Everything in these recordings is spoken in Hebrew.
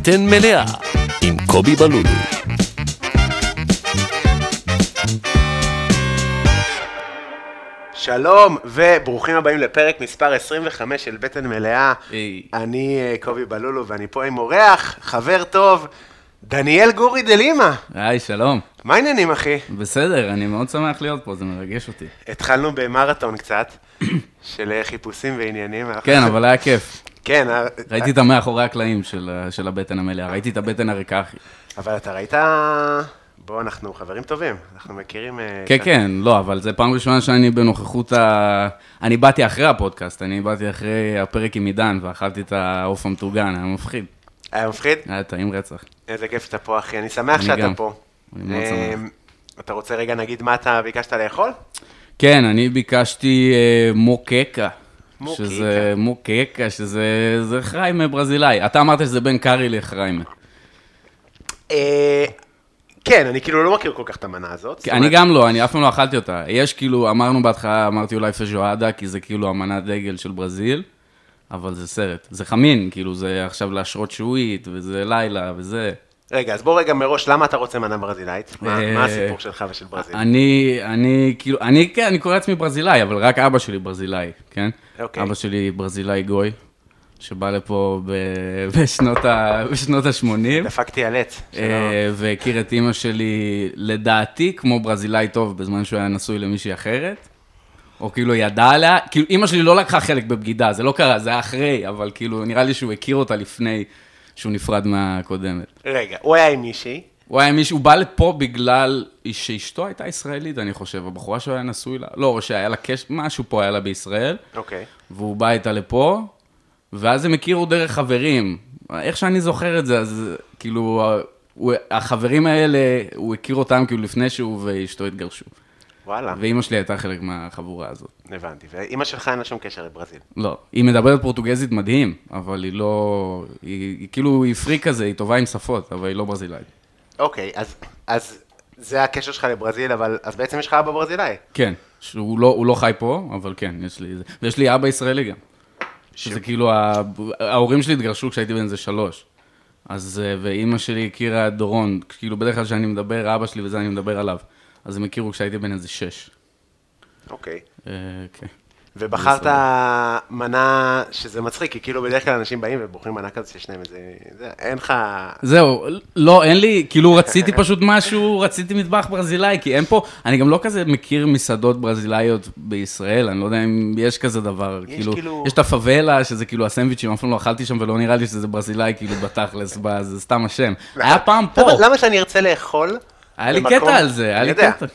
בטן מלאה עם קובי בלולו. שלום וברוכים הבאים לפרק מספר 25 של בטן מלאה. היי. אני אה, קובי בלולו ואני פה עם אורח, חבר טוב, דניאל גורי דלימה. היי, שלום. מה העניינים אחי? בסדר, אני מאוד שמח להיות פה, זה מרגש אותי. התחלנו במרתון קצת, של אה, חיפושים ועניינים. כן, אבל היה כיף. כן, אה, ראיתי את המאחורי הקלעים של ה- של הבטן המלאה, ראיתי את הבטן הריקה, אחי. אבל אתה ראית... בוא, אנחנו חברים טובים, אנחנו מכירים... אה, כן, קצת. כן, לא, אבל זה פעם ראשונה שאני בנוכחות ה... אני באתי אחרי הפודקאסט, אני באתי אחרי הפרק עם עידן, ואכלתי את העוף המטוגן, היה מפחיד. היה מפחיד? היה טעים רצח. איזה כיף שאתה פה אחי, אני שמח אני שאתה גם. פה. אני מאוד אה, שמח. אתה רוצה רגע נגיד מה אתה ביקשת לאכול? כן, אני ביקשתי אה, מוקקה. מוקקה. שזה מוקקה, שזה זה חריימה ברזילאי. אתה אמרת שזה בין קארי לחריימה. אה, כן, אני כאילו לא מכיר כל כך את המנה הזאת. זאת אני גם לא, אני אף פעם לא אכלתי אותה. יש כאילו, אמרנו בהתחלה, אמרתי אולי פז'ואדה, כי זה כאילו המנת דגל של ברזיל, אבל זה סרט. זה חמין, כאילו, זה עכשיו להשרות שועית, וזה לילה, וזה. רגע, אז בוא רגע מראש, למה אתה רוצה מנה ברזילאית? אה, מה הסיפור שלך ושל ברזיל? אני, אני, כאילו, אני, כן, אני קורא לעצמי ברזילאי, אבל רק אבא שלי ברזילאי, כן? אוקיי. אבא שלי ברזילאי גוי, שבא לפה ב, בשנות ה- בשנות ה-80. דפקתי על עץ. שלא- אה, והכיר את אימא שלי, לדעתי, כמו ברזילאי טוב, בזמן שהוא היה נשוי למישהי אחרת. או כאילו ידע עליה, כאילו אימא שלי לא לקחה חלק בבגידה, זה לא קרה, זה היה אחרי, אבל כאילו נראה לי שהוא הכיר אותה לפני שהוא נפרד מהקודמת. רגע, הוא היה עם מישהי, הוא היה מישהו, הוא בא לפה בגלל שאשתו הייתה ישראלית, אני חושב, הבחורה שהוא היה נשוי לה, לא, שהיה לה קשר, משהו פה היה לה בישראל, אוקיי. והוא בא איתה לפה, ואז הם הכירו דרך חברים. איך שאני זוכר את זה, אז כאילו, הוא, החברים האלה, הוא הכיר אותם כאילו לפני שהוא ואשתו התגרשו. וואלה, ואימא שלי הייתה חלק מהחבורה הזאת. הבנתי. ואימא שלך אין לה שום קשר לברזיל. לא, היא מדברת פורטוגזית מדהים, אבל היא לא... היא, היא כאילו, היא פרי כזה, היא טובה עם שפות, אבל היא לא ברזילאית. אוקיי, אז- אז זה הקשר שלך לברזיל, אבל אז בעצם יש לך אבא ברזילאי. כן, שהוא לא, לא חי פה, אבל כן, יש לי זה. ויש לי אבא ישראלי גם. שזה כאילו, ההורים שלי התגרשו כשהייתי בן איזה שלוש. אז, אה, ואימא שלי הכירה את דורון, כאילו בדרך כלל כשאני מדבר, אבא שלי וזה, אני מדבר עליו. אז הם הכירו כשהייתי בן איזה שש. אוקיי. אה, כן. ובחרת מנה שזה מצחיק, כי כאילו בדרך כלל אנשים באים ובוחרים מנה כזאת שיש להם איזה... זה, אין לך... זהו, לא, אין לי, כאילו רציתי פשוט משהו, רציתי מטבח ברזילאי, כי אין פה, אני גם לא כזה מכיר מסעדות ברזילאיות בישראל, אני לא יודע אם יש כזה דבר, יש כאילו, כאילו- יש את הפאבלה, שזה כאילו הסנדוויצ'ים, אף פעם לא אכלתי שם ולא נראה לי שזה ברזילאי, כאילו בתכלס, זה סתם השם. היה פעם פה, למה, שאני ארצה לאכול? היה לי קטע על זה, היה לי. קטע.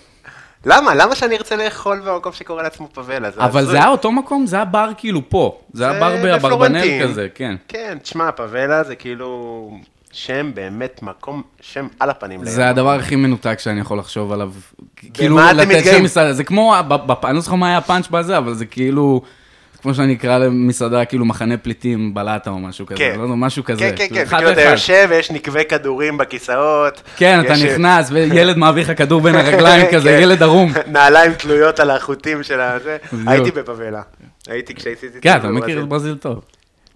למה? למה שאני ארצה לאכול במקום שקורא לעצמו פאבלה? אבל. זה היה אותו מקום, זה היה בר כאילו פה, זה היה בר באברבנל. כזה, כן. כן, תשמע, פאבלה זה כאילו שם באמת מקום, שם על הפנים. זה הדבר הכי מנותק שאני יכול לחשוב עליו. כאילו, לתת? שם מסעדה, זה כמו, אני לא זוכר מה היה הפאנץ' בזה, אבל זה כאילו, כמו שאני אקרא למסעדה, כאילו מחנה פליטים בלטה או משהו כזה, כן. לא יודע, משהו כזה. כן, כן, כן, אחד כאילו אתה. יושב ויש נקבי כדורים בכיסאות. כן, אתה יש- נכנס, וילד מעביר לך כדור בין הרגליים כזה, כן. ילד ערום. נעליים תלויות על החוטים של הזה. הייתי בפאבלה. הייתי כשהייתי... כן, אתה מכיר את ברזיל טוב.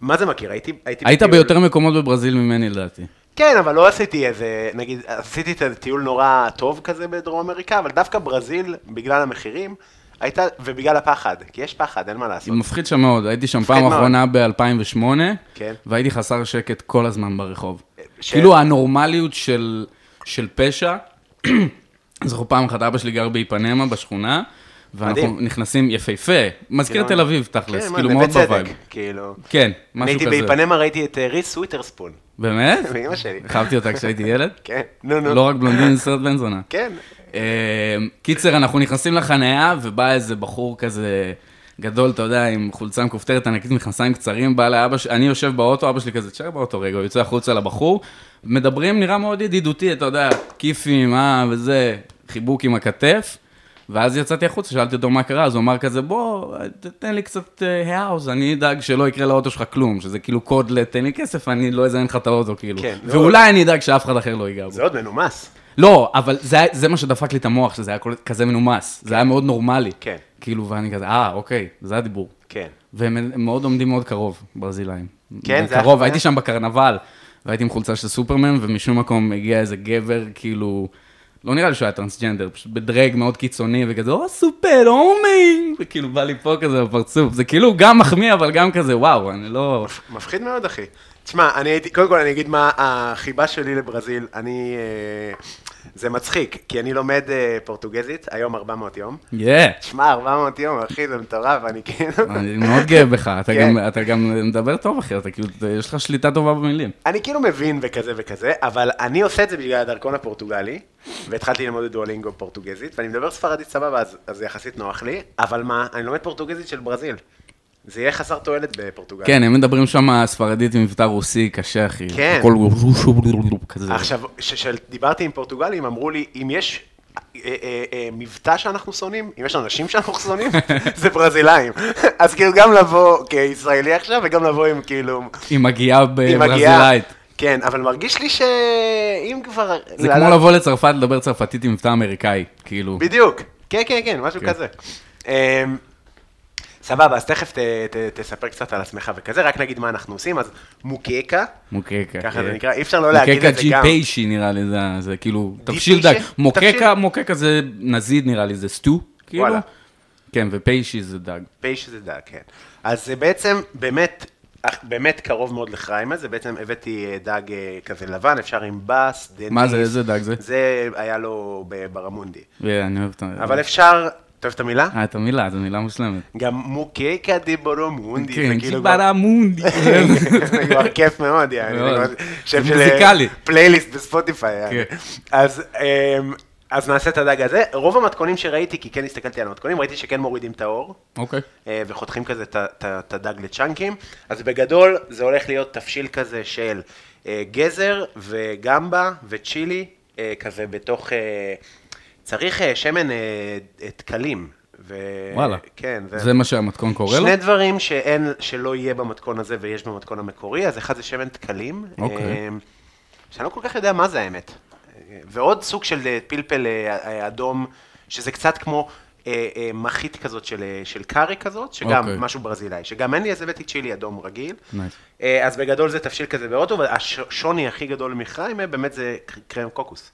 מה זה מכיר? הייתי... הייתי היית. ביותר מקומות בברזיל ממני לדעתי. כן, אבל לא עשיתי איזה, נגיד, עשיתי את הטיול נורא טוב כזה בדרום אמריקה, אבל דווקא ברזיל, בגלל המחירים, הייתה, ובגלל הפחד, כי יש פחד, אין מה לעשות. מפחיד שם מאוד, הייתי שם פעם מאוד. אחרונה ב-2008, כן. והייתי חסר שקט כל הזמן ברחוב. ש- כאילו הנורמליות של, של פשע, זוכר פעם אחת אבא שלי גר באיפנמה בשכונה, ואנחנו מדהים. נכנסים יפהפה, מזכיר כאילו, תל אביב תכלס, כן, כאילו מאוד ב vibe. כאילו. כן, משהו הייתי כזה. באיפנמה, ראיתי את אה, ריס וויטרספון. באמת? ואימא שלי. אהבתי אותה כשהייתי ילד? כן, נו, נו. לא רק בלונדינית, סרט בן זונה. כן. אה, קיצר, אנחנו נכנסים לחניה, ובא איזה בחור כזה גדול, אתה יודע, עם חולצה מכופתרת ענקית, מכנסיים קצרים, בא לאבא שלי, אני יושב באוטו, אבא שלי כזה, תשאר באוטו רגע, הוא יוצא החוצה לבחור, מדברים, נראה מאוד ידידותי, אתה יודע, כיפים, אה, וזה, חיבוק עם הכתף, ואז יצאתי החוצה, שאלתי אותו מה קרה, אז הוא אמר כזה, בוא, תן לי קצת אה, האוז, אני אדאג שלא יקרה לאוטו שלך כלום, שזה כאילו קוד לתן לי כסף, אני לא אזיין לך את האוטו, כאילו. כן, לא. ואולי אני אדאג שאף אחד אחר לא ייגע בו. זה עוד מנומס. לא, אבל זה, זה מה שדפק לי את המוח, שזה היה כזה מנומס. זה היה מאוד נורמלי. כן. כאילו, ואני כזה, אה, אוקיי, זה הדיבור. כן. והם הם מאוד עומדים מאוד קרוב, ברזילאים. כן, זה קרוב, היה- הייתי שם בקרנבל, והייתי עם חולצה של סופרמן, ומשום מקום הגיע איזה גבר, כאילו, לא נראה לי שהוא היה טרנסג'נדר, פשוט בדרג מאוד קיצוני, וכזה, או סופר, הומי, וכאילו בא לי פה כזה בפרצוף, זה כאילו גם מחמיא, אבל גם כזה, וואו, אני לא... מפחיד מאוד, אחי. תשמע, אני הייתי, קודם כל אני אגיד מה החיבה שלי לברזיל. אני, אה, זה מצחיק, כי אני לומד אה, פורטוגזית, היום 400 יום. יא, תשמע, 400 יום, אחי, זה מטורף, אני כאילו... אני מאוד גאה בך, אתה כן. גם- אתה גם מדבר טוב, אחי, אתה כאילו, יש לך שליטה טובה במילים. אני כאילו מבין וכזה וכזה, אבל אני עושה את זה בגלל הדרכון הפורטוגלי, והתחלתי ללמוד את דואלינגו פורטוגזית, ואני מדבר ספרדית סבבה, אז, אז זה יחסית נוח לי, אבל מה, אני לומד פורטוגזית של ברזיל. זה יהיה חסר תועלת בפורטוגל. כן, הם מדברים שם ספרדית עם מבטא רוסי קשה, אחי. כן. הכל כזה. עכשיו, כשדיברתי עם פורטוגלים, אמרו לי, אם יש אה, אה, אה, מבטא שאנחנו שונאים, אם יש אנשים שאנחנו שונאים, זה ברזילאים. אז כאילו גם לבוא כישראלי עכשיו, וגם לבוא עם כאילו... מגיעה עם הגייה. בברזילאית. כן, אבל מרגיש לי שאם כבר... זה לא, כמו לא, לבוא לצרפת לדבר צרפתית עם מבטא אמריקאי, כאילו. בדיוק. כן, כן, כן, משהו כן. כזה. סבבה, אז תכף ת, ת, תספר קצת על עצמך וכזה, רק נגיד מה אנחנו עושים, אז מוקקה, מוקקה. ככה זה כן. נקרא, אי אפשר לא להגיד מוקקה את זה ג'י גם. פיישי נראה לי, זה- זה כאילו, ג'י תבשיל פיישי? דג. מוקקה? מוקקה זה נזיד נראה לי, זה סטו, כאילו. וואלה. כן, ופיישי זה דג. פייש זה דג, כן. אז זה בעצם באמת, באמת קרוב מאוד לחריימה, זה בעצם הבאתי אה, דג אה, כזה לבן, אפשר עם בס, דניס. מה זה, איזה דג זה? זה היה לו בברמונדי. אני אוהב את ה... אבל אפשר, אתה אוהב את המילה? אה, את המילה, זו מילה מושלמת. גם מוקקה די ברמונדי, זה כן, כאילו כבר... ג'יברה-מונדי. זה כבר כיף מאוד, יעני, שם של מוזיקלי. פלייליסט בספוטיפיי. כן. אז, אמ, אז נעשה את הדג הזה. רוב המתכונים שראיתי, כי כן הסתכלתי על המתכונים, ראיתי שכן מורידים את האור. אוקיי. אה, וחותכים כזה את הדג לצ'אנקים. אז בגדול זה הולך להיות תבשיל כזה של אה, גזר וגמבה וצ'ילי, אה, כזה בתוך... צריך אה, שמן אה, אה, דקלים. ו... וואלה. כן. ו- זה מה שהמתכון קורא לו? שני דברים שאין, שלא יהיה במתכון הזה ויש במתכון המקורי, אז אחד זה שמן דקלים. אוקיי. אה, שאני לא כל כך יודע מה זה האמת. ועוד סוג של פלפל אדום, שזה קצת כמו אה, אה, מחית כזאת של, של קארי כזאת, שגם אוקיי. משהו ברזילאי, שגם אין לי, אז הבאתי צ'ילי אדום רגיל. אה, אז בגדול זה תבשיל כזה בהודו, והשוני הכי גדול מחיים באמת זה קר- קרם קוקוס.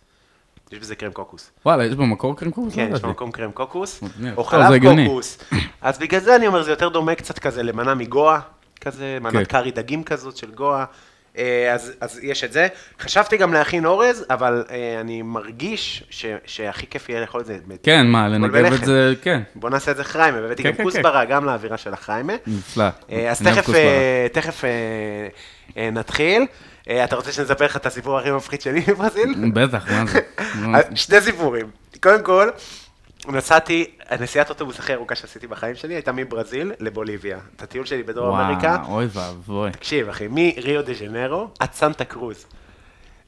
יש בזה קרם קוקוס. וואלה, יש במקור קרם קורס? כן, יש במקום קרם קוקוס. או חלב. קוקוס. אז בגלל זה אני אומר, זה יותר דומה קצת כזה למנה מגואה, כזה, כן. מנת קארי דגים כזאת של גואה. אה, אז, אז יש את זה. חשבתי גם להכין אורז, אבל אה, אני מרגיש ש, שהכי כיף יהיה לאכול את זה. כן, מה, לנגב את. זה, כן. בוא נעשה את זה חריימה, והבאתי כן, גם כן, כוסברה, גם לאווירה של החריימה. נפלא. אה, אז תכף. אה, תכף אה, נתחיל. אתה רוצה שאני אספר לך את הסיפור הכי מפחיד שלי בברזיל? בטח, מה זה? שני סיפורים. קודם כל, נסעתי, נסיעת אוטובוס הכי ארוכה שעשיתי בחיים שלי הייתה מברזיל לבוליביה. את הטיול שלי בדרום אמריקה. וואו, אוי ואבוי. תקשיב, אחי, מריו דה ז'נרו עד סנטה קרוז.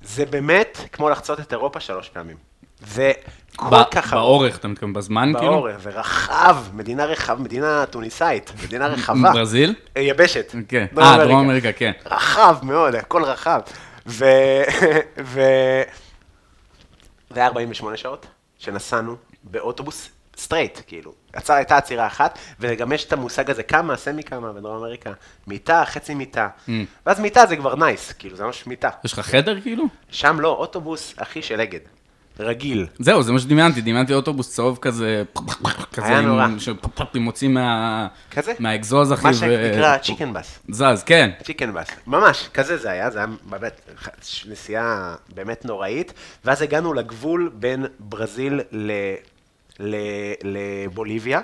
זה באמת כמו לחצות את אירופה שלוש פעמים. זה כל ב- כך. באורך, אתה מתכוון בזמן, כאילו? באורך, זה רחב, מדינה רחב, מדינה טוניסאית, מדינה רחבה. ברזיל? אה, יבשת. כן. אה, דרום אמריקה, כן. רחב מאוד, הכל רחב. ו... ו... זה היה 48 שעות שנסענו באוטובוס straight, כאילו. עצר, הייתה עצירה אחת, וגם יש את המושג הזה, כמה, semi cama בדרום אמריקה. מיטה, חצי מיטה. Mm. ואז מיטה זה כבר nice, כאילו, זה ממש מיטה. יש לך חדר, כאילו? שם לא, אוטובוס, אחי של אגד. רגיל. זהו, זה מה שדמיינתי, דמיינתי אוטובוס צהוב כזה, כזה, היה נורא. שפריצים מוצאים מה- כזה? מהאגזוז, אחי, מה ו- שנקרא chicken bus. זז, כן. צ'יקן בס, ממש, כזה זה היה, זה היה באמת נסיעה באמת נוראית, ואז הגענו לגבול בין ברזיל ל... לבוליביה.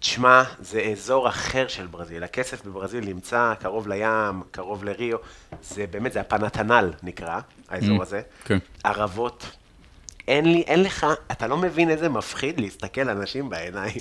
תשמע, זה אזור אחר של ברזיל, הכסף בברזיל נמצא קרוב לים, קרוב לריו, זה באמת, זה הפנתנל נקרא, האזור Mm, הזה. כן. ערבות. אין לי, אין לך, אתה לא מבין איזה מפחיד להסתכל לאנשים בעיניים.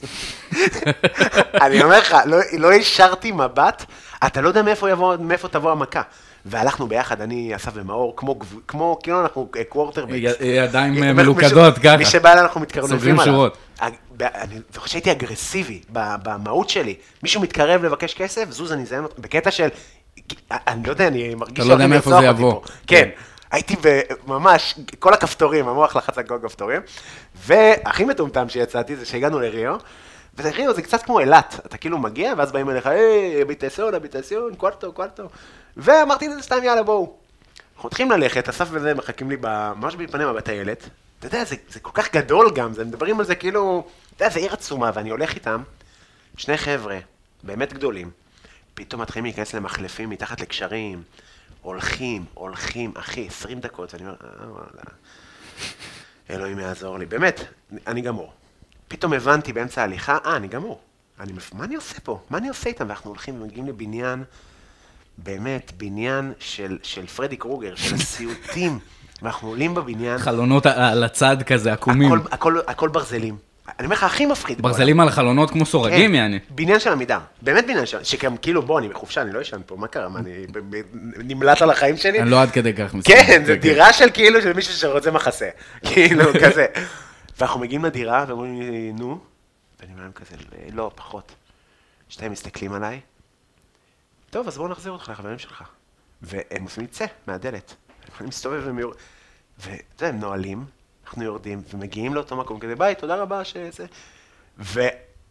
אני אומר לך, לא, לא השארתי מבט, אתה לא יודע מאיפה, יבוא, מאיפה תבוא המכה. והלכנו ביחד, אני, אסף ומאור, כמו, כמו כאילו אנחנו quarterbacks. י- ידיים אה, מלוכדות, ככה. מי שבא אליי אנחנו מתקרנפים סוגרים עליו. שורות. אג- ב- אני זוכר שהייתי אגרסיבי במהות שלי. מישהו מתקרב לבקש כסף, זוז, אני אזיין אותו, בקטע של, אני לא יודע, אני מרגיש אתה לא יודע מאיפה זה יבוא. כן. הייתי ממש, כל הכפתורים, המוח לחץ על כל הכפתורים. והכי מטומטם שיצאתי זה שהגענו לריו, וזה ריו, זה קצת כמו אילת, אתה כאילו מגיע, ואז באים אליך, היי, ביטסיון, הביטסיון, קוורטו, קוורטו. ואמרתי לזה סתם, יאללה, בואו. אנחנו מתחילים ללכת, אסף וזה מחכים לי ממש באולפני בטיילת. אתה יודע, זה, זה כל כך גדול גם, זה מדברים על זה כאילו, אתה יודע, זה עיר עצומה, ואני הולך איתם, שני חבר'ה, באמת גדולים, פתאום מתחילים להיכנס למחלפים מתחת לקשרים, הולכים, הולכים, אחי, 20 דקות, ואני אומר, אה, וואלה, אלוהים יעזור לי, באמת, אני גמור. פתאום הבנתי באמצע ההליכה, אה, אני גמור. אני, מה אני עושה פה? מה אני עושה איתם? ואנחנו הולכים ומגיעים לבניין, באמת, בניין של, של פרדי קרוגר, של הסיוטים, ואנחנו עולים בבניין, חלונות על- הצד כזה, עקומים. הכל, הכל, הכל ברזלים. אני אומר לך, הכי מפחיד. ברזלים על החלונות כמו סורגים, כן, יעני. בניין של עמידר, באמת בניין של... שגם כאילו, בוא, אני בחופשה, אני לא ישן פה, מה קרה? מה, אני נמלט על החיים שלי? אני לא עד כדי כך מסתכל. כן, זו דירה של כאילו, של מישהו שרוצה מחסה. כאילו, כזה. ואנחנו מגיעים לדירה, ואומרים לי, נו? ואני אומר להם כזה, לא, פחות. שתיים מסתכלים עליי, טוב, אז בואו נחזיר אותך לחברים שלך. והם עושים לי צא מהדלת. אני מסתובב והם יור... ואתה יודע, הם נועלים, אנחנו יורדים, ומגיעים לאותו מקום כזה, ביי, תודה רבה שזה...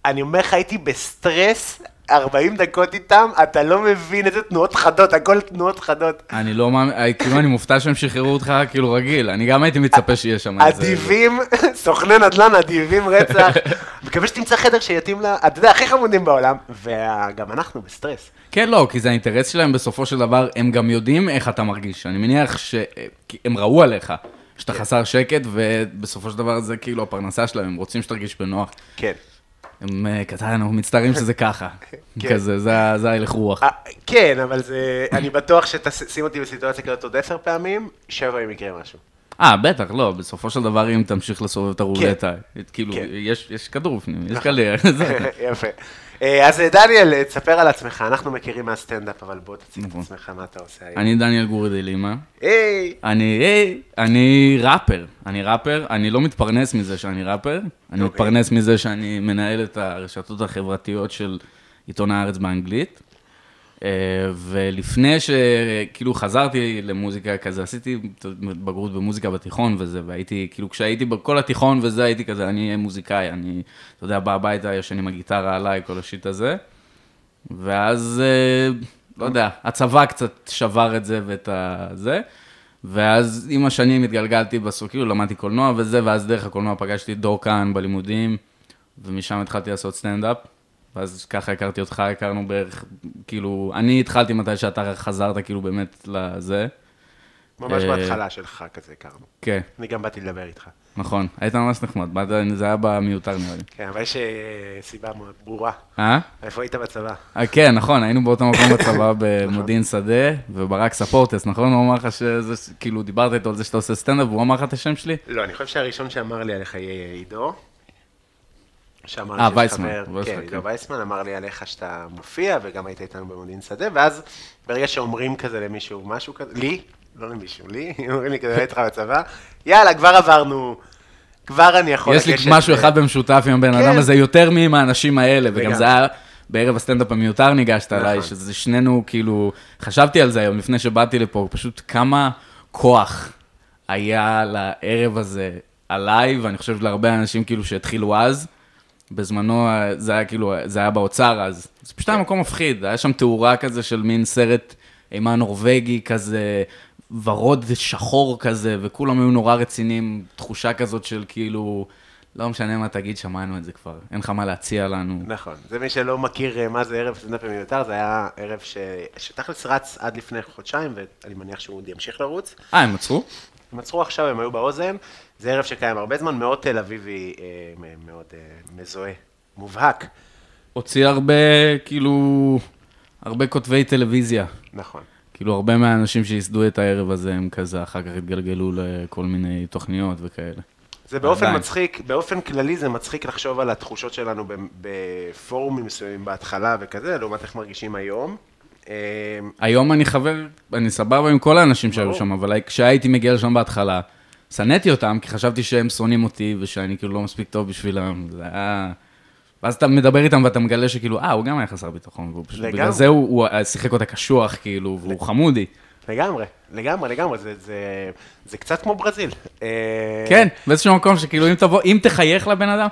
ואני אומר לך, הייתי בסטרס 40 דקות איתם, אתה לא מבין איזה תנועות חדות, הכל תנועות חדות. אני לא מאמין, אה, כאילו אני מופתע שהם שחררו אותך כאילו רגיל, אני גם הייתי מצפה שיהיה שם איזה... אדיבים, סוכני נדל"ן אדיבים רצח. מקווה שתמצא חדר שיתאים לה, אתה יודע, הכי חמודים בעולם, וגם אנחנו בסטרס. כן, לא, כי זה האינטרס שלהם בסופו של דבר, הם גם יודעים איך אתה מרגיש. אני מניח שהם ראו עליך, שאתה כן. חסר שקט, ובסופו של דבר זה כאילו הפרנסה שלהם, הם רוצים שתרגיש בנוח. כן. הם אה, כזה, אנחנו מצטערים שזה ככה. כן. כזה, זה ההלך רוח. אה, כן, אבל זה, אני בטוח שתשים אותי בסיטואציה כזאת עוד עשר פעמים, שבע אם יקרה משהו. אה, בטח, לא, בסופו של דבר, אם תמשיך לסובב את הרולטה, כאילו, כן. יש כדור בפנים, יש נכון. זה- יפה. אה, אז אה, דניאל, אה, תספר על עצמך, אנחנו מכירים מהסטנדאפ, אבל בוא תציג את נכון. עצמך, מה אתה עושה היום. אני דניאל גורי לימה. היי, אני, היי, אני ראפר, אני ראפר, אני לא מתפרנס מזה שאני ראפר, אני אוקיי. מתפרנס מזה שאני מנהל את הרשתות החברתיות של עיתון הארץ באנגלית. אה, ולפני שכאילו חזרתי למוזיקה כזה, עשיתי בגרות במוזיקה בתיכון וזה, והייתי, כאילו כשהייתי בכל התיכון וזה, הייתי כזה, אני אהיה מוזיקאי, אני, אתה יודע, בא הביתה, ישן עם הגיטרה עליי, כל השיט הזה. ואז, אה, לא יודע, הצבא קצת שבר את זה ואת הזה. ואז עם השנים התגלגלתי בסוף, כאילו למדתי קולנוע וזה, ואז דרך הקולנוע פגשתי דור כהן בלימודים, ומשם התחלתי לעשות סטנדאפ. ואז ככה הכרתי אותך, הכרנו בערך, כאילו, אני התחלתי מתי שאתה חזרת כאילו באמת לזה. ממש אה, בהתחלה שלך כזה הכרנו. כן, אני גם באתי לדבר איתך. נכון, היית ממש נחמד, באת- זה היה במיותר נראה לי. כן, אבל יש אה, סיבה מאוד ברורה. אה? איפה היית בצבא? אה, כן, נכון, היינו באותו מקום בצבא במודיעין שדה, וברק ספורטס, נכון? הוא אמר לך שזה, כאילו, דיברת איתו על זה שאתה עושה סטנדאפ, והוא אמר לך את השם שלי? לא, אני חושב שהראשון שאמר לי עליך יהיה עידו. שאמר אה, וייסמן, חבר- וייסמן, כן, כן. עידו וייסמן אמר לי עליך שאתה מופיע, וגם היית איתנו במודיעין שדה, ואז ברגע שאומרים כזה למישהו משהו כזה, לי, לא למישהו, לי, אומרים לי כזה, איתך בצבא, יאללה, כבר עברנו, כבר אני יכול יש לי משהו אחד במשותף עם הבן כן. אדם הזה, יותר מעם האנשים האלה, וגם. זה היה בערב הסטנדאפ המיותר ניגשת אליי, נכון. שזה שנינו, כאילו, חשבתי על זה היום לפני שבאתי לפה, פשוט כמה כוח היה לערב הזה עליי, ואני חושב להרבה אנשים כאילו שהתחילו אז. בזמנו זה היה כאילו, זה היה באוצר אז. זה פשוט היה מקום מפחיד, היה שם תאורה כזה של מין סרט אימה נורבגי כזה, ורוד שחור כזה, וכולם היו נורא רציניים, תחושה כזאת של כאילו, לא משנה מה תגיד, שמענו את זה כבר, אין לך מה להציע לנו. נכון, זה מי שלא מכיר אה, מה זה ערב סטנדאפ מיותר, זה היה ערב ש... שתכלס רץ עד לפני חודשיים, ואני מניח שהוא עוד ימשיך לרוץ. אה, הם עצרו? הם עצרו עכשיו, הם היו באוזן, זה ערב שקיים הרבה זמן, מאוד תל אביבי, אה, מאוד אה, מזוהה, מובהק, הוציא הרבה, כאילו, הרבה כותבי טלוויזיה. נכון. כאילו, הרבה מהאנשים שייסדו את הערב הזה, הם כזה, אחר כך התגלגלו לכל מיני תוכניות וכאלה. זה באופן עדיין. מצחיק, באופן כללי זה מצחיק לחשוב על התחושות שלנו בפורומים מסוימים בהתחלה וכזה, לעומת איך מרגישים היום. אה, היום אני חבר, אני סבבה עם כל האנשים שהיו. שם, אבל כשהייתי מגיע לשם בהתחלה, שנאתי אותם, כי חשבתי שהם שונאים אותי, ושאני כאילו לא מספיק טוב בשבילם, זה היה... ואז אתה מדבר איתם ואתה מגלה שכאילו, אה, הוא גם היה חסר ביטחון, והוא פשוט, לגמרי. בגלל זה הוא, הוא שיחק אותה קשוח, כאילו, והוא חמודי. לגמרי, לגמרי, לגמרי, זה, זה, זה קצת כמו ברזיל. אה, כן, באיזשהו מקום שכאילו, אם תבוא, אם תחייך לבן אדם,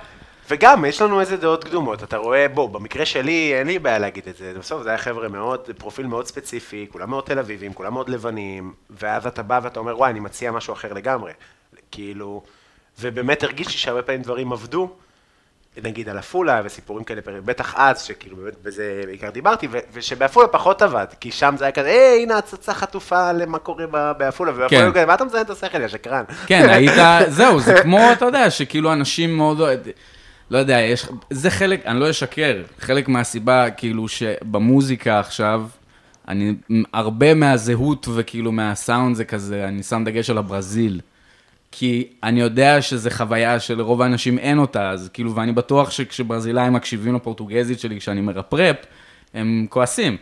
וגם, יש לנו איזה דעות קדומות, אתה רואה, בוא, במקרה שלי, אין לי בעיה להגיד את זה, בסוף זה היה חבר'ה מאוד, פרופיל מאוד ספציפי, כולם מאוד תל אביבים, כולם מאוד לבנים, ואז אתה בא ואתה אומר, וואי, אני מציע משהו אחר לגמרי. כאילו, ובאמת הרגישתי שהרבה פעמים דברים עבדו, נגיד על עפולה וסיפורים כאלה, בטח אז, שכאילו באמת בזה בעיקר דיברתי, ו- ושבעפולה פחות עבד, כי שם זה היה כזה, היי, הנה הצצה חטופה למה קורה בעפולה, ובעפולה כן. כזה, מה אתה מזיין את השכל, יא שקרן. כן, היית, זהו, זה כמו, אתה יודע, שכאילו אנשים מאוד, לא יודע, יש, זה חלק, אני לא אשקר, חלק מהסיבה, כאילו, שבמוזיקה עכשיו, אני, הרבה מהזהות וכאילו מהסאונד זה כזה, אני שם דגש על הברזיל. כי אני יודע שזו חוויה שלרוב האנשים אין אותה, אז כאילו, ואני בטוח שכשברזילאים מקשיבים לפורטוגזית שלי כשאני מרפרפ, הם כועסים.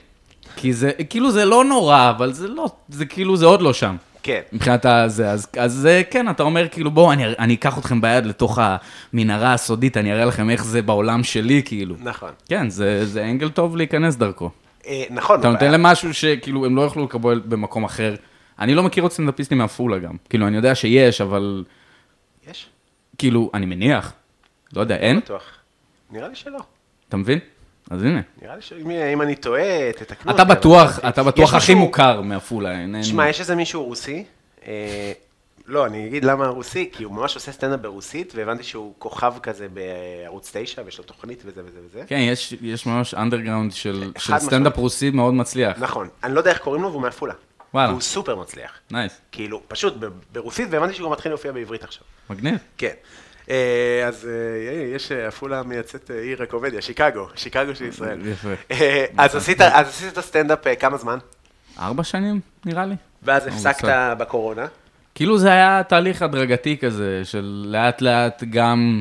כי זה, כאילו זה לא נורא, אבל זה לא, זה כאילו, זה עוד לא שם. כן. מבחינת הזה, אז, אז זה, כן, אתה אומר כאילו, בואו, אני, אני אקח אתכם ביד לתוך המנהרה הסודית, אני אראה לכם איך זה בעולם שלי, כאילו. נכון. כן, זה, זה אנגל טוב להיכנס דרכו. אה, נכון. אתה נותן להם משהו שכאילו הם לא יוכלו לקבל במקום אחר. אני לא מכיר עוד סטנדאפיסטים מעפולה גם. כאילו, אני יודע שיש, אבל יש? כאילו, אני מניח. לא יודע, אין? בטוח. נראה לי שלא. אתה מבין? אז הנה. נראה לי שאם אם אני טועה, תתקנו אתה בטוח, אתה בטוח הכי מוכר מעפולה. תשמע, יש איזה מישהו רוסי, אה, לא, אני אגיד למה רוסי, כי הוא ממש עושה סטנדאפ ברוסית, והבנתי שהוא כוכב כזה בערוץ 9, ויש לו תוכנית וזה וזה וזה. כן, יש, יש ממש underground של. סטנדאפ רוסי מאוד מצליח. נכון, אני לא יודע איך קוראים לו, והוא מעפולה. וואלה. והוא סופר מצליח. nice, כאילו, פשוט ברוסית, והבנתי שהוא גם מתחיל להופיע בעברית עכשיו. מגניב. כן. אה, אז אה, יש אה, עפולה מייצאת עיר הקומדיה, שיקגו, שיקגו של ישראל. יפה. אז עשית אז עשית את הסטנדאפ כמה זמן? ארבע שנים, נראה לי. ואז הפסקת. בקורונה. כאילו זה היה תהליך הדרגתי כזה, של לאט לאט גם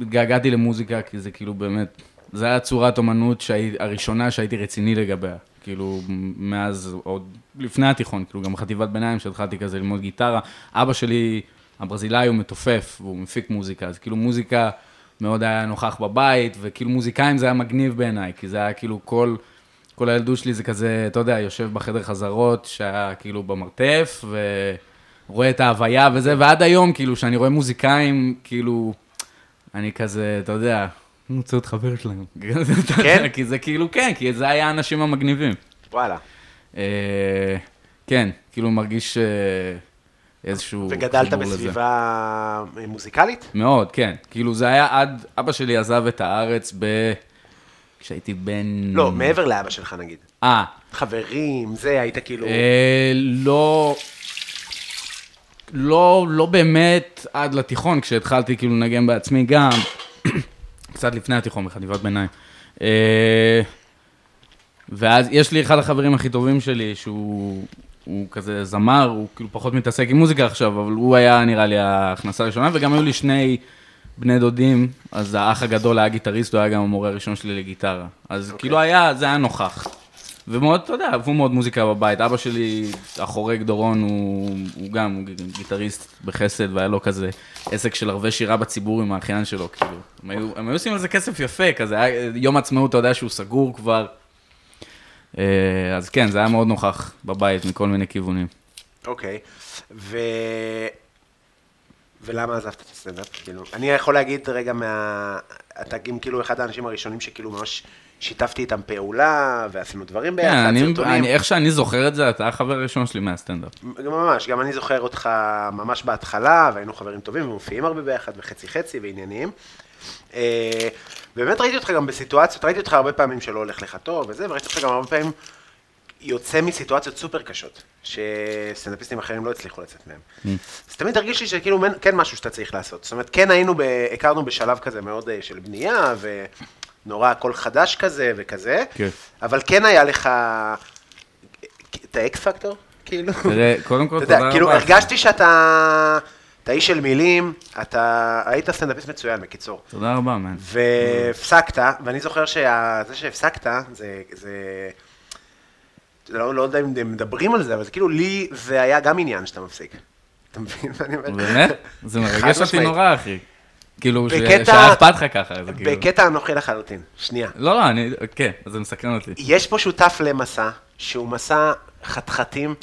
התגעגעתי למוזיקה, כי זה כאילו באמת, זה היה צורת אומנות שהי, הראשונה שהייתי רציני לגביה. כאילו, מאז, עוד לפני התיכון, כאילו, גם בחטיבת ביניים, שהתחלתי כזה ללמוד גיטרה. אבא שלי, הברזילאי, הוא מתופף, והוא מפיק מוזיקה, אז כאילו מוזיקה מאוד היה נוכח בבית, וכאילו מוזיקאים זה היה מגניב בעיניי, כי זה היה כאילו כל... כל הילדות שלי זה כזה, אתה יודע, יושב בחדר חזרות, שהיה כאילו במרתף, ורואה את ההוויה וזה, ועד היום, כאילו, כשאני רואה מוזיקאים, כאילו, אני כזה, אתה יודע, אני רוצה להיות חבר שלהם. כן? כי זה כאילו, כן, כי זה היה האנשים המגניבים. וואלה. אה, כן, כאילו מרגיש אה, איזשהו... וגדלת חיבור לזה. בסביבה אה, מוזיקלית? מאוד, כן. כאילו זה היה עד, אבא שלי עזב את הארץ ב... כשהייתי בן... לא, מעבר לאבא שלך נגיד. אה, חברים, זה, היית כאילו... אה, לא... לא, לא באמת עד לתיכון, כשהתחלתי כאילו לנגן בעצמי גם, קצת לפני התיכון, בחטיבת ביניים. אה, ואז יש לי אחד החברים הכי טובים שלי, שהוא הוא כזה זמר, הוא כאילו פחות מתעסק עם מוזיקה עכשיו, אבל הוא היה נראה לי ההכנסה הראשונה, וגם היו לי שני בני דודים, אז האח הגדול היה גיטריסט, הוא היה גם המורה הראשון שלי לגיטרה. אז okay. כאילו היה, זה היה נוכח. ומאוד, אתה יודע, אהבו מאוד מוזיקה בבית. אבא שלי, החורג דורון, הוא, הוא גם גיטריסט בחסד, והיה לו כזה עסק של ערבי שירה בציבור עם האחיין שלו, כאילו. הם היו, הם היו עושים על זה כסף יפה, כזה, היה, יום עצמאות, אתה יודע שהוא סגור כבר. אה, אז כן, זה היה מאוד נוכח בבית מכל מיני כיוונים. אוקיי. ו... ולמה עזבת את הסטנדאפ? כאילו, אני יכול להגיד רגע מה... אתה גם כאילו אחד האנשים הראשונים שכאילו ממש שיתפתי איתם פעולה, ועשינו דברים ביחד, כן, אני, סרטונים. אני, איך שאני זוכר את זה, אתה החבר הראשון שלי מהסטנדאפ. ממש, גם אני זוכר אותך ממש בהתחלה, והיינו חברים טובים ומופיעים הרבה ביחד, וחצי חצי ועניינים. אה, באמת ראיתי אותך גם בסיטואציות, ראיתי אותך הרבה פעמים שלא הולך לך טוב וזה, וראיתי אותך גם הרבה פעמים יוצא מסיטואציות סופר קשות, שסטנדאפיסטים אחרים לא הצליחו לצאת מהם. אז תמיד הרגיש לי שכאילו כן- משהו שאתה צריך לעשות. זאת אומרת, כן היינו, ב, הכרנו בשלב כזה מאוד אה, של בנייה, ונורא הכל חדש כזה וכזה, כן. אבל כן היה לך את האקס פקטור, כאילו. תראה, קודם כל, תודה כאילו, רבה. הרגשתי שאתה... אתה איש של מילים, אתה היית סטנדאפיסט מצוין, בקיצור. תודה רבה, מן. והפסקת, ואני זוכר שזה שהפסקת, זה... זה... לא, לא יודע אם מדברים על זה, אבל זה כאילו לי, זה היה גם עניין שאתה מפסיק. אתה מבין מה אני אומר? באמת? זה מרגש אותי. נורא, אחי. כאילו, בקטע- שהיה אכפת לך ככה, זה כאילו... בקטע אנוכי לחלוטין. שנייה. לא, לא, אני... כן, זה מסקרן אותי. יש פה שותף למסע, שהוא מסע חתחתים,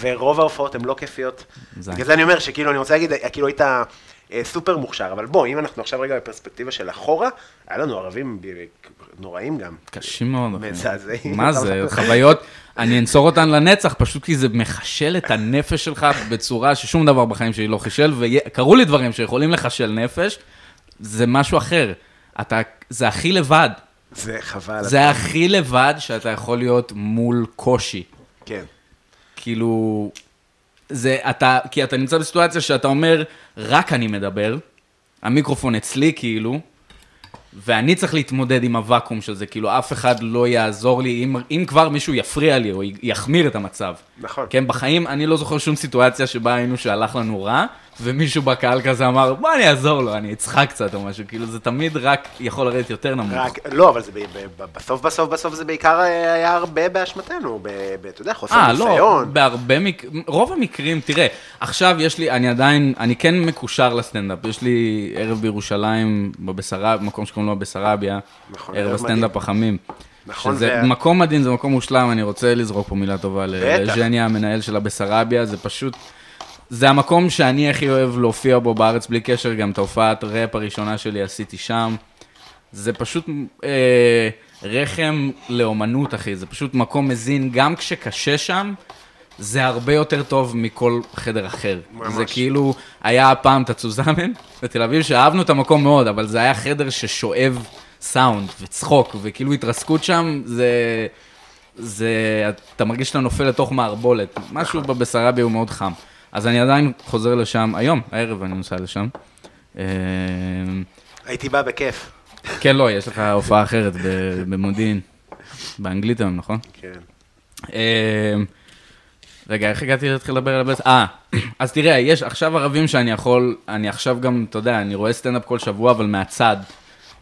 ורוב ההופעות הן לא כיפיות. זין. בגלל זה אני אומר שכאילו, אני רוצה להגיד, כאילו היית אה, סופר מוכשר, אבל בוא, אם אנחנו עכשיו רגע בפרספקטיבה של אחורה, היה לנו ערבים נוראים גם. קשים מאוד. מזעזעים. מה זה, חוויות, אני אנצור אותן לנצח, פשוט כי זה מחשל את הנפש שלך בצורה ששום דבר בחיים שלי לא חישל, וקרו לי דברים שיכולים לחשל נפש, זה משהו אחר. אתה, זה הכי לבד. זה חבל. זה הכי לבד שאתה יכול להיות מול קושי. כן. כאילו, זה, אתה, כי אתה נמצא בסיטואציה שאתה אומר, רק אני מדבר, המיקרופון אצלי כאילו, ואני צריך להתמודד עם הוואקום של זה, כאילו אף אחד לא יעזור לי, אם, אם כבר מישהו יפריע לי או יחמיר את המצב. נכון. כן, בחיים אני לא זוכר שום סיטואציה שבה היינו שהלך לנו רע, ומישהו בקהל כזה אמר, בוא אני אעזור לו, אני אצחק קצת או משהו, כאילו זה תמיד רק יכול לרדת יותר נמוך. רק, לא, אבל זה ב, ב, בסוף, בסוף, בסוף זה בעיקר אה, היה הרבה באשמתנו, אתה יודע, חוסר אה, לא, ניסיון. בהרבה מקרים, רוב המקרים, תראה, עכשיו יש לי, אני עדיין, אני כן מקושר לסטנדאפ, יש לי ערב בירושלים, בבשרב, מקום שקוראים לו בסרביה, נכון, ערב הסטנדאפ החמים. נכון, שזה ו- מקום מדהים, זה מקום מושלם, אני רוצה לזרוק פה מילה טובה. לז'ניה, המנהל של הבסרביה, זה פשוט, זה המקום שאני הכי אוהב להופיע בו בארץ בלי קשר, גם את ההופעת ראפ הראשונה שלי עשיתי שם. זה פשוט אה, רחם לאומנות, אחי, זה פשוט מקום מזין, גם כשקשה שם, זה הרבה יותר טוב מכל חדר אחר. ממש. זה כאילו, היה פעם את הצוזמן בתל אביב, שאהבנו את המקום מאוד, אבל זה היה חדר ששואב סאונד וצחוק, וכאילו התרסקות שם, זה... זה, אתה מרגיש שאתה נופל לתוך מערבולת. משהו בבסרביה הוא מאוד חם. אז אני עדיין חוזר לשם, היום, הערב אני נוסע לשם. אה, הייתי בא בכיף. כן, לא, יש לך הופעה אחרת במודיעין. באנגלית היום, נכון? כן. אה, רגע, איך הגעתי להתחיל לדבר על הבית? אה, אז תראה, יש עכשיו ערבים שאני יכול, אני עכשיו גם, אתה יודע, אני רואה סטנדאפ כל שבוע, אבל מהצד,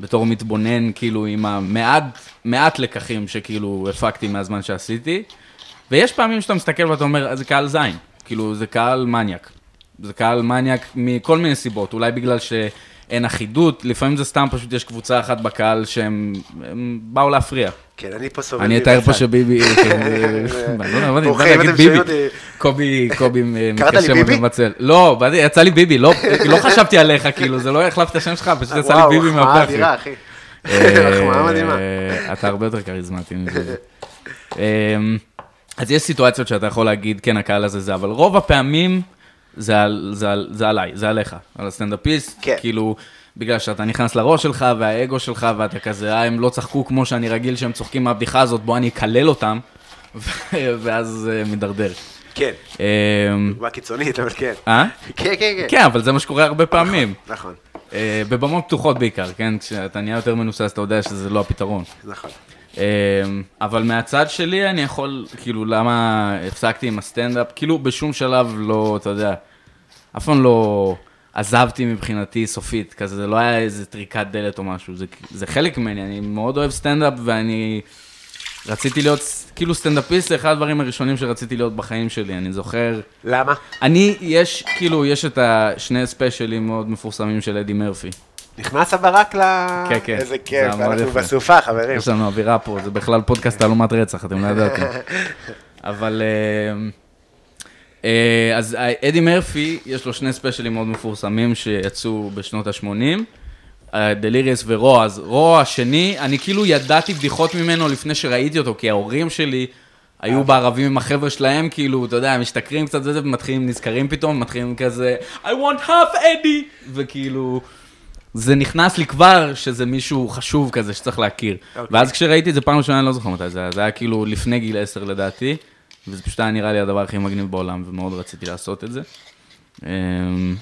בתור מתבונן, כאילו, עם המעט, מעט לקחים שכאילו הפקתי מהזמן שעשיתי, ויש פעמים שאתה מסתכל ואתה אומר, זה קהל זין, כאילו, זה קהל מניאק. זה קהל מניאק מכל מיני סיבות, אולי בגלל שאין אחידות, לפעמים זה סתם פשוט יש קבוצה אחת בקהל שהם הם באו להפריע. כן, אני פה סובל. אני אתאר פה. שביבי, אני לא הבנתי, ברוכים, באתי אתם שומעים ביבי, אותי. קובי, קובי לי מתקשר? ומבצל. לא, יצא לי ביבי, לא לא חשבתי עליך, כאילו, זה לא החלפת את השם שלך, פשוט יצא לי וואו, ביבי מהפה. אדירה, אחי. אה, מחמאה מדהימה. אתה הרבה יותר כריזמטי מביבי. אז יש סיטואציות שאתה יכול להגיד, כן, הקהל הזה זה, אבל רוב הפעמים זה על- זה על- זה עליי, זה עליך, על הסטנדאפיסט, כן. כאילו, בגלל שאתה נכנס לראש שלך והאגו שלך, ואתה כזה, אה, הם לא צחקו כמו שאני רגיל שהם צוחקים מהבדיחה הזאת, בוא אני אקלל אותם, ואז זה מידרדר. כן, אמ, דוגמה קיצונית, אבל כן. אה? כן, כן, כן. כן, אבל זה מה שקורה הרבה פעמים. נכון, אה, בבמות פתוחות בעיקר, כן? כשאתה נהיה יותר מנוסס, אתה יודע שזה לא הפתרון. נכון. אמ, אבל מהצד שלי אני יכול, כאילו, למה הפסקתי עם הסטנדאפ? כאילו, בשום שלב לא, אתה יודע, אף פעם לא עזבתי מבחינתי סופית, כזה, זה לא היה איזה טריקת דלת או משהו, זה, זה חלק ממני, אני מאוד אוהב סטנדאפ ואני רציתי להיות, כאילו, סטנדאפיסט זה אחד הדברים הראשונים שרציתי להיות בחיים שלי, אני זוכר. למה? אני, יש, כאילו, יש את השני ספיישלים מאוד מפורסמים של אדי מרפי. נכנס הברק ל... כן, כן. איזה זה כיף, אנחנו יפה. בסופה, חברים. יש לנו אווירה פה, זה בכלל פודקאסט תעלומת רצח, אתם לא ידעתם. אבל... אה, אז אה, אדי מרפי, יש לו שני ספיישלים מאוד מפורסמים שיצאו בשנות ה-80. דליריאס ורו, אז רו השני, אני כאילו ידעתי בדיחות ממנו לפני שראיתי אותו, כי ההורים שלי היו בערבים עם החבר'ה שלהם, כאילו, אתה יודע, משתכרים קצת וזה, ומתחילים, נזכרים פתאום, מתחילים כזה, I want half אדי, וכאילו, זה נכנס לי כבר שזה מישהו חשוב כזה שצריך להכיר. אוקיי. ואז כשראיתי את זה פעם ראשונה, אני לא זוכר מתי זה היה, זה היה כאילו לפני גיל 10 לדעתי, וזה פשוט היה נראה לי הדבר הכי מגניב בעולם, ומאוד רציתי לעשות את זה. אמ,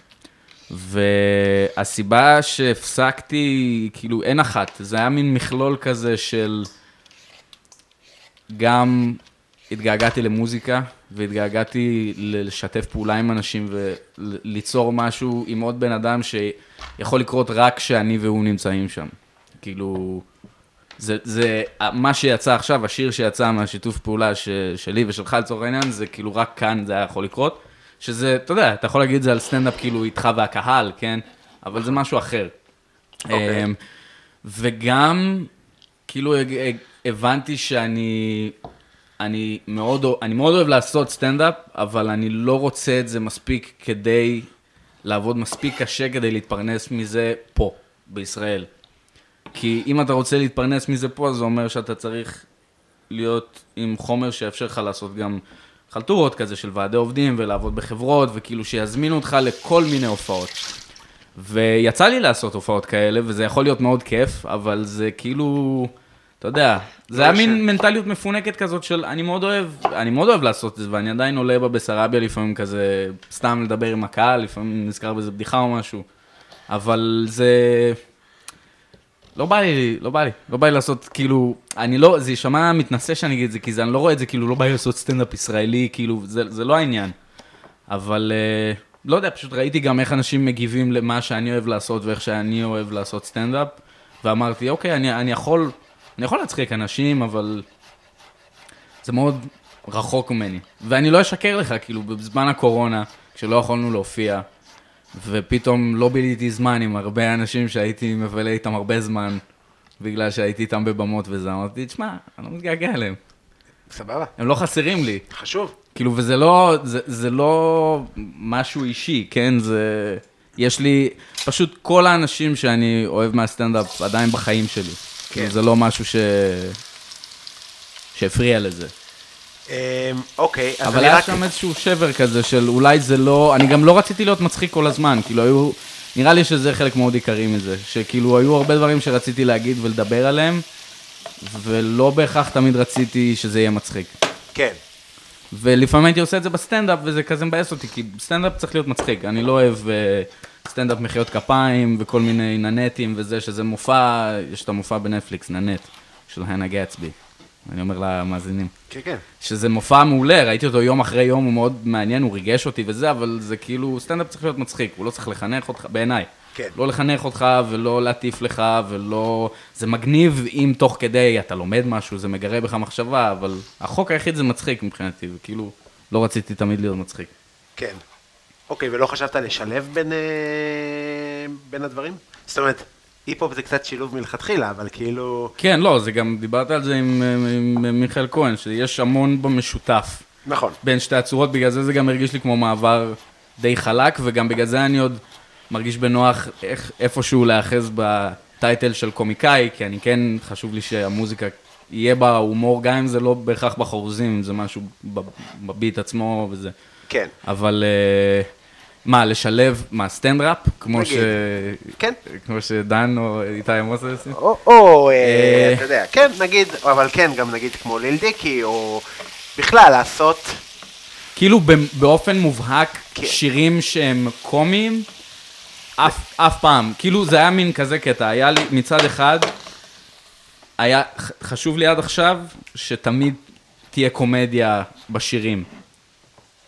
והסיבה שהפסקתי, כאילו, אין אחת, זה היה מין מכלול כזה של גם התגעגעתי למוזיקה, והתגעגעתי לשתף פעולה עם אנשים וליצור משהו עם עוד בן אדם שיכול לקרות רק כשאני והוא נמצאים שם. כאילו, זה, זה, מה שיצא עכשיו, השיר שיצא מהשיתוף פעולה ש, שלי ושלך לצורך העניין, זה כאילו רק כאן זה היה יכול לקרות. שזה, אתה יודע, אתה יכול להגיד את זה על סטנדאפ כאילו איתך והקהל, כן? אבל זה משהו אחר. אוקיי. אמ, וגם, כאילו, הבנתי שאני... אני מאוד, אני מאוד אוהב לעשות סטנדאפ, אבל אני לא רוצה את זה מספיק כדי לעבוד מספיק קשה כדי להתפרנס מזה פה, בישראל. כי אם אתה רוצה להתפרנס מזה פה, זה אומר שאתה צריך להיות עם חומר שיאפשר לך לעשות גם חלטורות כזה של ועדי עובדים ולעבוד בחברות, וכאילו שיזמינו אותך לכל מיני הופעות. ויצא לי לעשות הופעות כאלה, וזה יכול להיות מאוד כיף, אבל זה כאילו, אתה יודע, זה היה ש- מין מנטליות מפונקת כזאת של אני מאוד אוהב, אני מאוד אוהב לעשות את זה, ואני עדיין עולה בבסרביה לפעמים כזה, סתם לדבר עם הקהל, לפעמים נזכר באיזה בדיחה או משהו, אבל זה... לא בא לי, לא בא לי, לא בא לי לעשות, כאילו, אני לא, זה יישמע מתנשא שאני אגיד את זה, כי זה, אני לא רואה את זה, כאילו, לא בא לי לעשות סטנדאפ ישראלי, כאילו, זה, זה לא העניין. אבל, אה, לא יודע, פשוט ראיתי גם איך אנשים מגיבים למה שאני אוהב לעשות ואיך שאני אוהב לעשות סטנדאפ, ואמרתי, אוקיי, אני, אני יכול, אני יכול להצחיק אנשים, אבל זה מאוד רחוק ממני. ואני לא אשקר לך, כאילו, בזמן הקורונה, כשלא יכולנו להופיע, ופתאום לא ביליתי זמן עם הרבה אנשים שהייתי מבלה איתם הרבה זמן, בגלל שהייתי איתם בבמות וזה, אמרתי, תשמע, אני לא מתגעגע אליהם, סבבה, הם לא חסרים לי. חשוב. כאילו, וזה לא, זה, זה לא משהו אישי, כן? זה... יש לי, פשוט כל האנשים שאני אוהב מהסטנדאפ עדיין בחיים שלי. כן. זה לא משהו ש... שהפריע לזה. אמ, אוקיי, אז אבל אני היה רק... שם איזשהו שבר כזה של אולי זה לא, אני גם לא רציתי להיות מצחיק כל הזמן, כאילו היו, נראה לי שזה חלק מאוד עיקרי מזה, שכאילו היו הרבה דברים שרציתי להגיד ולדבר עליהם, ולא בהכרח תמיד רציתי שזה יהיה מצחיק. כן. ולפעמים הייתי עושה את זה בסטנדאפ, וזה כזה מבאס אותי, כי סטנדאפ צריך להיות מצחיק. אני לא אוהב אה, סטנדאפ מחיאות כפיים וכל מיני Nanette ים וזה, שזה מופע, יש את המופע בנטפליקס, Nanette, של הנה גצבי. אני אומר למאזינים. כן, כן. שזה מופע מעולה, ראיתי אותו יום אחרי יום, הוא מאוד מעניין, הוא ריגש אותי וזה, אבל זה כאילו, סטנדאפ צריך להיות מצחיק, הוא לא צריך לחנך אותך, בעיניי. כן. לא לחנך אותך ולא להטיף לך ולא... זה מגניב אם תוך כדי אתה לומד משהו, זה מגרה בך מחשבה, אבל החוק היחיד זה מצחיק מבחינתי, וכאילו, לא רציתי תמיד להיות מצחיק. כן. אוקיי, ולא חשבת לשלב בין, אה, בין הדברים? זאת אומרת, היפ-הופ זה קצת שילוב מלכתחילה, אבל כאילו... כן, לא, זה גם, דיברת על זה עם, עם, עם מיכאל כהן, שיש המון במשותף. נכון. בין שתי הצורות, בגלל זה זה גם הרגיש לי כמו מעבר די חלק, וגם בגלל זה אני עוד מרגיש בנוח איך, איפשהו להיאחז בטייטל של קומיקאי, כי אני כן, חשוב לי שהמוזיקה יהיה בה הומור, גם אם זה לא בהכרח בחרוזים, אם זה משהו בב- בביט עצמו וזה. כן. אבל אה, מה, לשלב, מה, סטנדראפ? כמו. ש... כן. כמו שדן או איתי עמוס עושים? או, אה, אה. אתה יודע, כן, נגיד, אבל כן, גם נגיד כמו ליל דיקי, או בכלל לעשות... כאילו באופן מובהק, כן. שירים שהם קומיים, אף, פעם. כאילו זה היה מין כזה קטע, היה לי מצד אחד, היה חשוב לי עד עכשיו שתמיד תהיה קומדיה בשירים.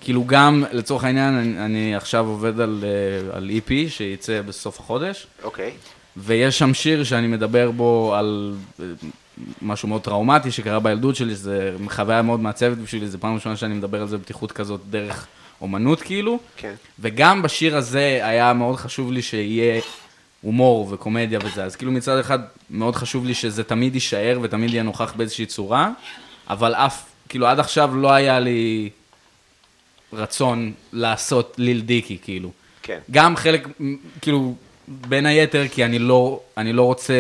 כאילו גם, לצורך העניין, אני, אני עכשיו עובד על, אה, על EP שייצא בסוף החודש, אוקיי. ויש שם שיר שאני מדבר בו על אה, משהו מאוד טראומטי שקרה בילדות שלי, זה חוויה מאוד מעצבת בשבילי, זו פעם ראשונה שאני מדבר על זה בפתיחות כזאת דרך אומנות כאילו. כן. וגם בשיר הזה היה מאוד חשוב לי שיהיה הומור וקומדיה וזה, אז כאילו מצד אחד מאוד חשוב לי שזה תמיד יישאר ותמיד יהיה נוכח באיזושהי צורה, אבל אף, כאילו עד עכשיו לא היה לי רצון לעשות ליל דיקי, כאילו. כן. גם חלק, כאילו, בין היתר, כי אני לא, אני לא רוצה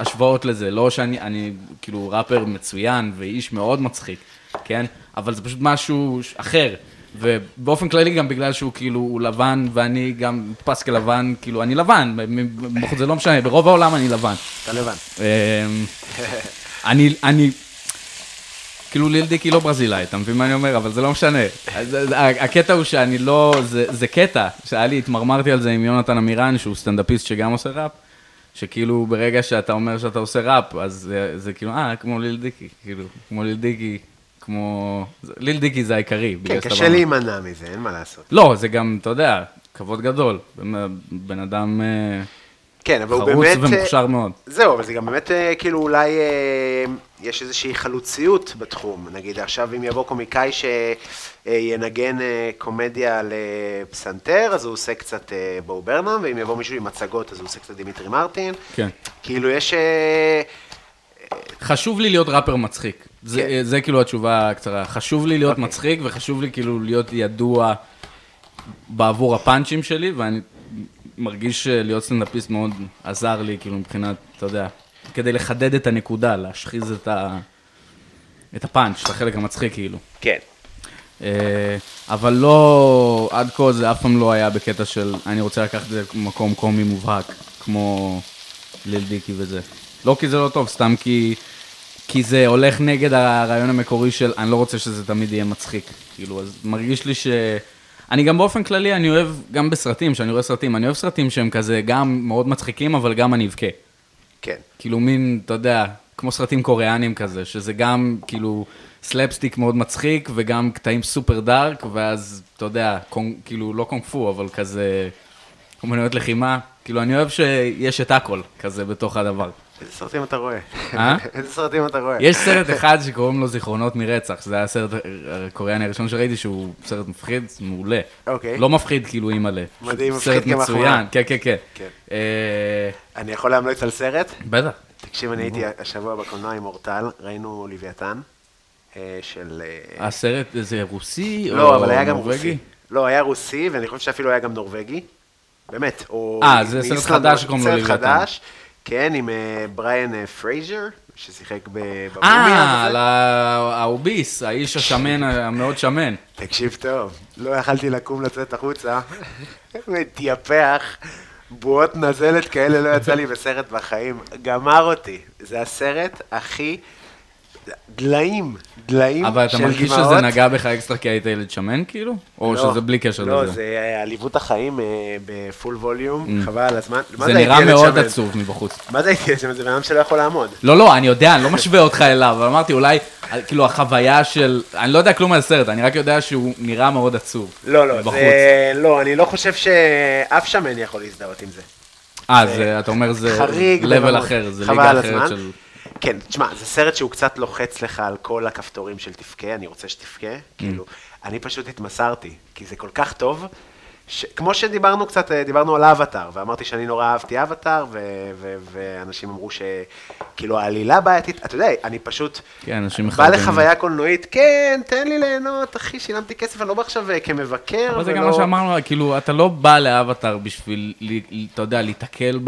השוואות לזה, לא שאני, אני כאילו ראפר מצוין ואיש מאוד מצחיק, כן? אבל זה פשוט משהו אחר. ובאופן כללי גם בגלל שהוא כאילו, הוא לבן ואני גם נתפס כלבן, כאילו, אני לבן, זה לא משנה, ברוב העולם אני לבן. אתה לבן. אמ, אני, אני, כאילו ליל דיקי לא ברזילאי, אתה מבין מה אני אומר? אבל זה לא משנה. אז, הקטע הוא שאני לא, זה, זה קטע, שהיה לי, התמרמרתי על זה עם יונתן עמירן, שהוא סטנדאפיסט שגם עושה ראפ, שכאילו ברגע שאתה אומר שאתה עושה ראפ, אז זה, זה כאילו, אה, כמו ליל דיקי, כאילו, כמו ליל דיקי, כמו... זה- ליל דיקי זה העיקרי. כן, קשה להימנע מזה, אין מה לעשות. לא, זה גם, אתה יודע, כבוד גדול. בן- בן אדם אה, כן, אבל הוא חרוץ באמת... אה, ומוכשר מאוד. זהו, אבל זה גם באמת, אה, כאילו, אולי אה, יש איזושהי חלוציות בתחום. נגיד, עכשיו אם יבוא קומיקאי שינגן אה, קומדיה לפסנתר, אז הוא עושה קצת אה, בו ברנהאם, ואם יבוא מישהו עם מצגות, אז הוא עושה קצת דימיטרי מרטין. כן. כאילו, יש... אה, חשוב לי להיות ראפר מצחיק. זה, כן. זה כאילו התשובה הקצרה. חשוב לי להיות אוקיי. מצחיק, וחשוב לי כאילו להיות ידוע בעבור הפאנצ'ים שלי, ואני מרגיש שלהיות סטנדאפיסט מאוד עזר לי, כאילו, מבחינת, אתה יודע, כדי לחדד את הנקודה, להשחיז את ה... את הפאנץ', את החלק המצחיק, כאילו. כן. אה, אבל לא, עד כה זה אף פעם לא היה בקטע של אני רוצה לקחת את זה למקום קומי מובהק, כמו ליל דיקי וזה. לא כי זה לא טוב, סתם כי, כי זה הולך נגד הרעיון המקורי של אני לא רוצה שזה תמיד יהיה מצחיק. כאילו, אז מרגיש לי ש... אני גם באופן כללי, אני אוהב, גם בסרטים, כשאני רואה סרטים, אני אוהב סרטים שהם כזה גם מאוד מצחיקים, אבל גם אני אבכה. כן. כאילו מין, אתה יודע, כמו סרטים קוריאנים כזה, שזה גם כאילו סלפסטיק מאוד מצחיק, וגם קטעים super dark, ואז, אתה יודע, קונג, כאילו לא קונג פו, אבל כזה אומנויות לחימה. כאילו, אני אוהב שיש את הכל כזה בתוך הדבר. איזה סרטים אתה רואה? אה? איזה סרטים אתה רואה? יש סרט אחד שקוראים לו זיכרונות מרצח, שזה היה הסרט הקוריאני הראשון שראיתי, שהוא סרט מפחיד, מעולה. אוקיי. לא מפחיד כאילו אימא'לה. מדהים, סרט מפחיד כמחמאה. מצוין, כן, כן, כן. כן. אה, אני יכול להמליץ על סרט? בטח. תקשיב, אני הייתי השבוע בקולנוע עם אורטל, ראינו לוויתן, אה, של... הסרט זה רוסי או לא, אבל היה גם? רוסי. לא, היה רוסי, ואני חושב שאפילו היה גם נורבגי. באמת. או אה, זה סרט חדש שקוראים לו סרט לוויתן. חדש, כן, עם אה, בריאן אה, פרייזר, ששיחק במומיה. אה, האוביס, האיש השמן, המאוד שמן. תקשיב טוב, לא יכלתי לקום לצאת החוצה, מתייפח, בועות נזלת כאלה לא יצא לי בסרט בחיים, גמר אותי. זה הסרט הכי... דליים, דליים אבל אתה של מרגיש. שזה נגע בך אקסטרה כי היית ילד שמן כאילו? או לא, שזה בלי קשר לא, לזה? זה אה, עליבות החיים אה, בפול ווליום, חבל על הזמן. זה הייתי נראה מאוד שמן? עצוב מבחוץ. מה זה הייתי ילד שמן? זה בן אדם שלא יכול לעמוד. לא, לא, אני יודע, אני לא משווה אותך אליו, אבל אמרתי אולי, כאילו החוויה של, אני לא יודע כלום על הסרט, אני רק יודע שהוא נראה מאוד עצוב. לא, לא. זה... לא, אני לא חושב שאף שמן יכול להזדהות עם זה. אה, זה, אתה אומר זה חריג לבל. אחר, זה חבל ליגה על אחרת הזמן. של... כן, תשמע, זה סרט שהוא קצת לוחץ לך על כל הכפתורים של תבכה, אני רוצה שתבכה, Mm. כאילו, אני פשוט התמסרתי, כי זה כל כך טוב, ש... כמו שדיברנו קצת, אה, דיברנו על אבטאר, ואמרתי שאני נורא אהבתי אבטאר, ו... ו... ואנשים אמרו שכאילו העלילה בעייתית, אתה יודע, אני פשוט... כן, אנשים בא. לחוויה קולנועית, כן, תן לי ליהנות, אחי, שילמתי כסף, אני לא בא עכשיו אה, כמבקר, אבל זה גם ולא- מה שאמרנו, כאילו, אתה לא בא לאבטאר בשביל, אתה יודע, להיתקל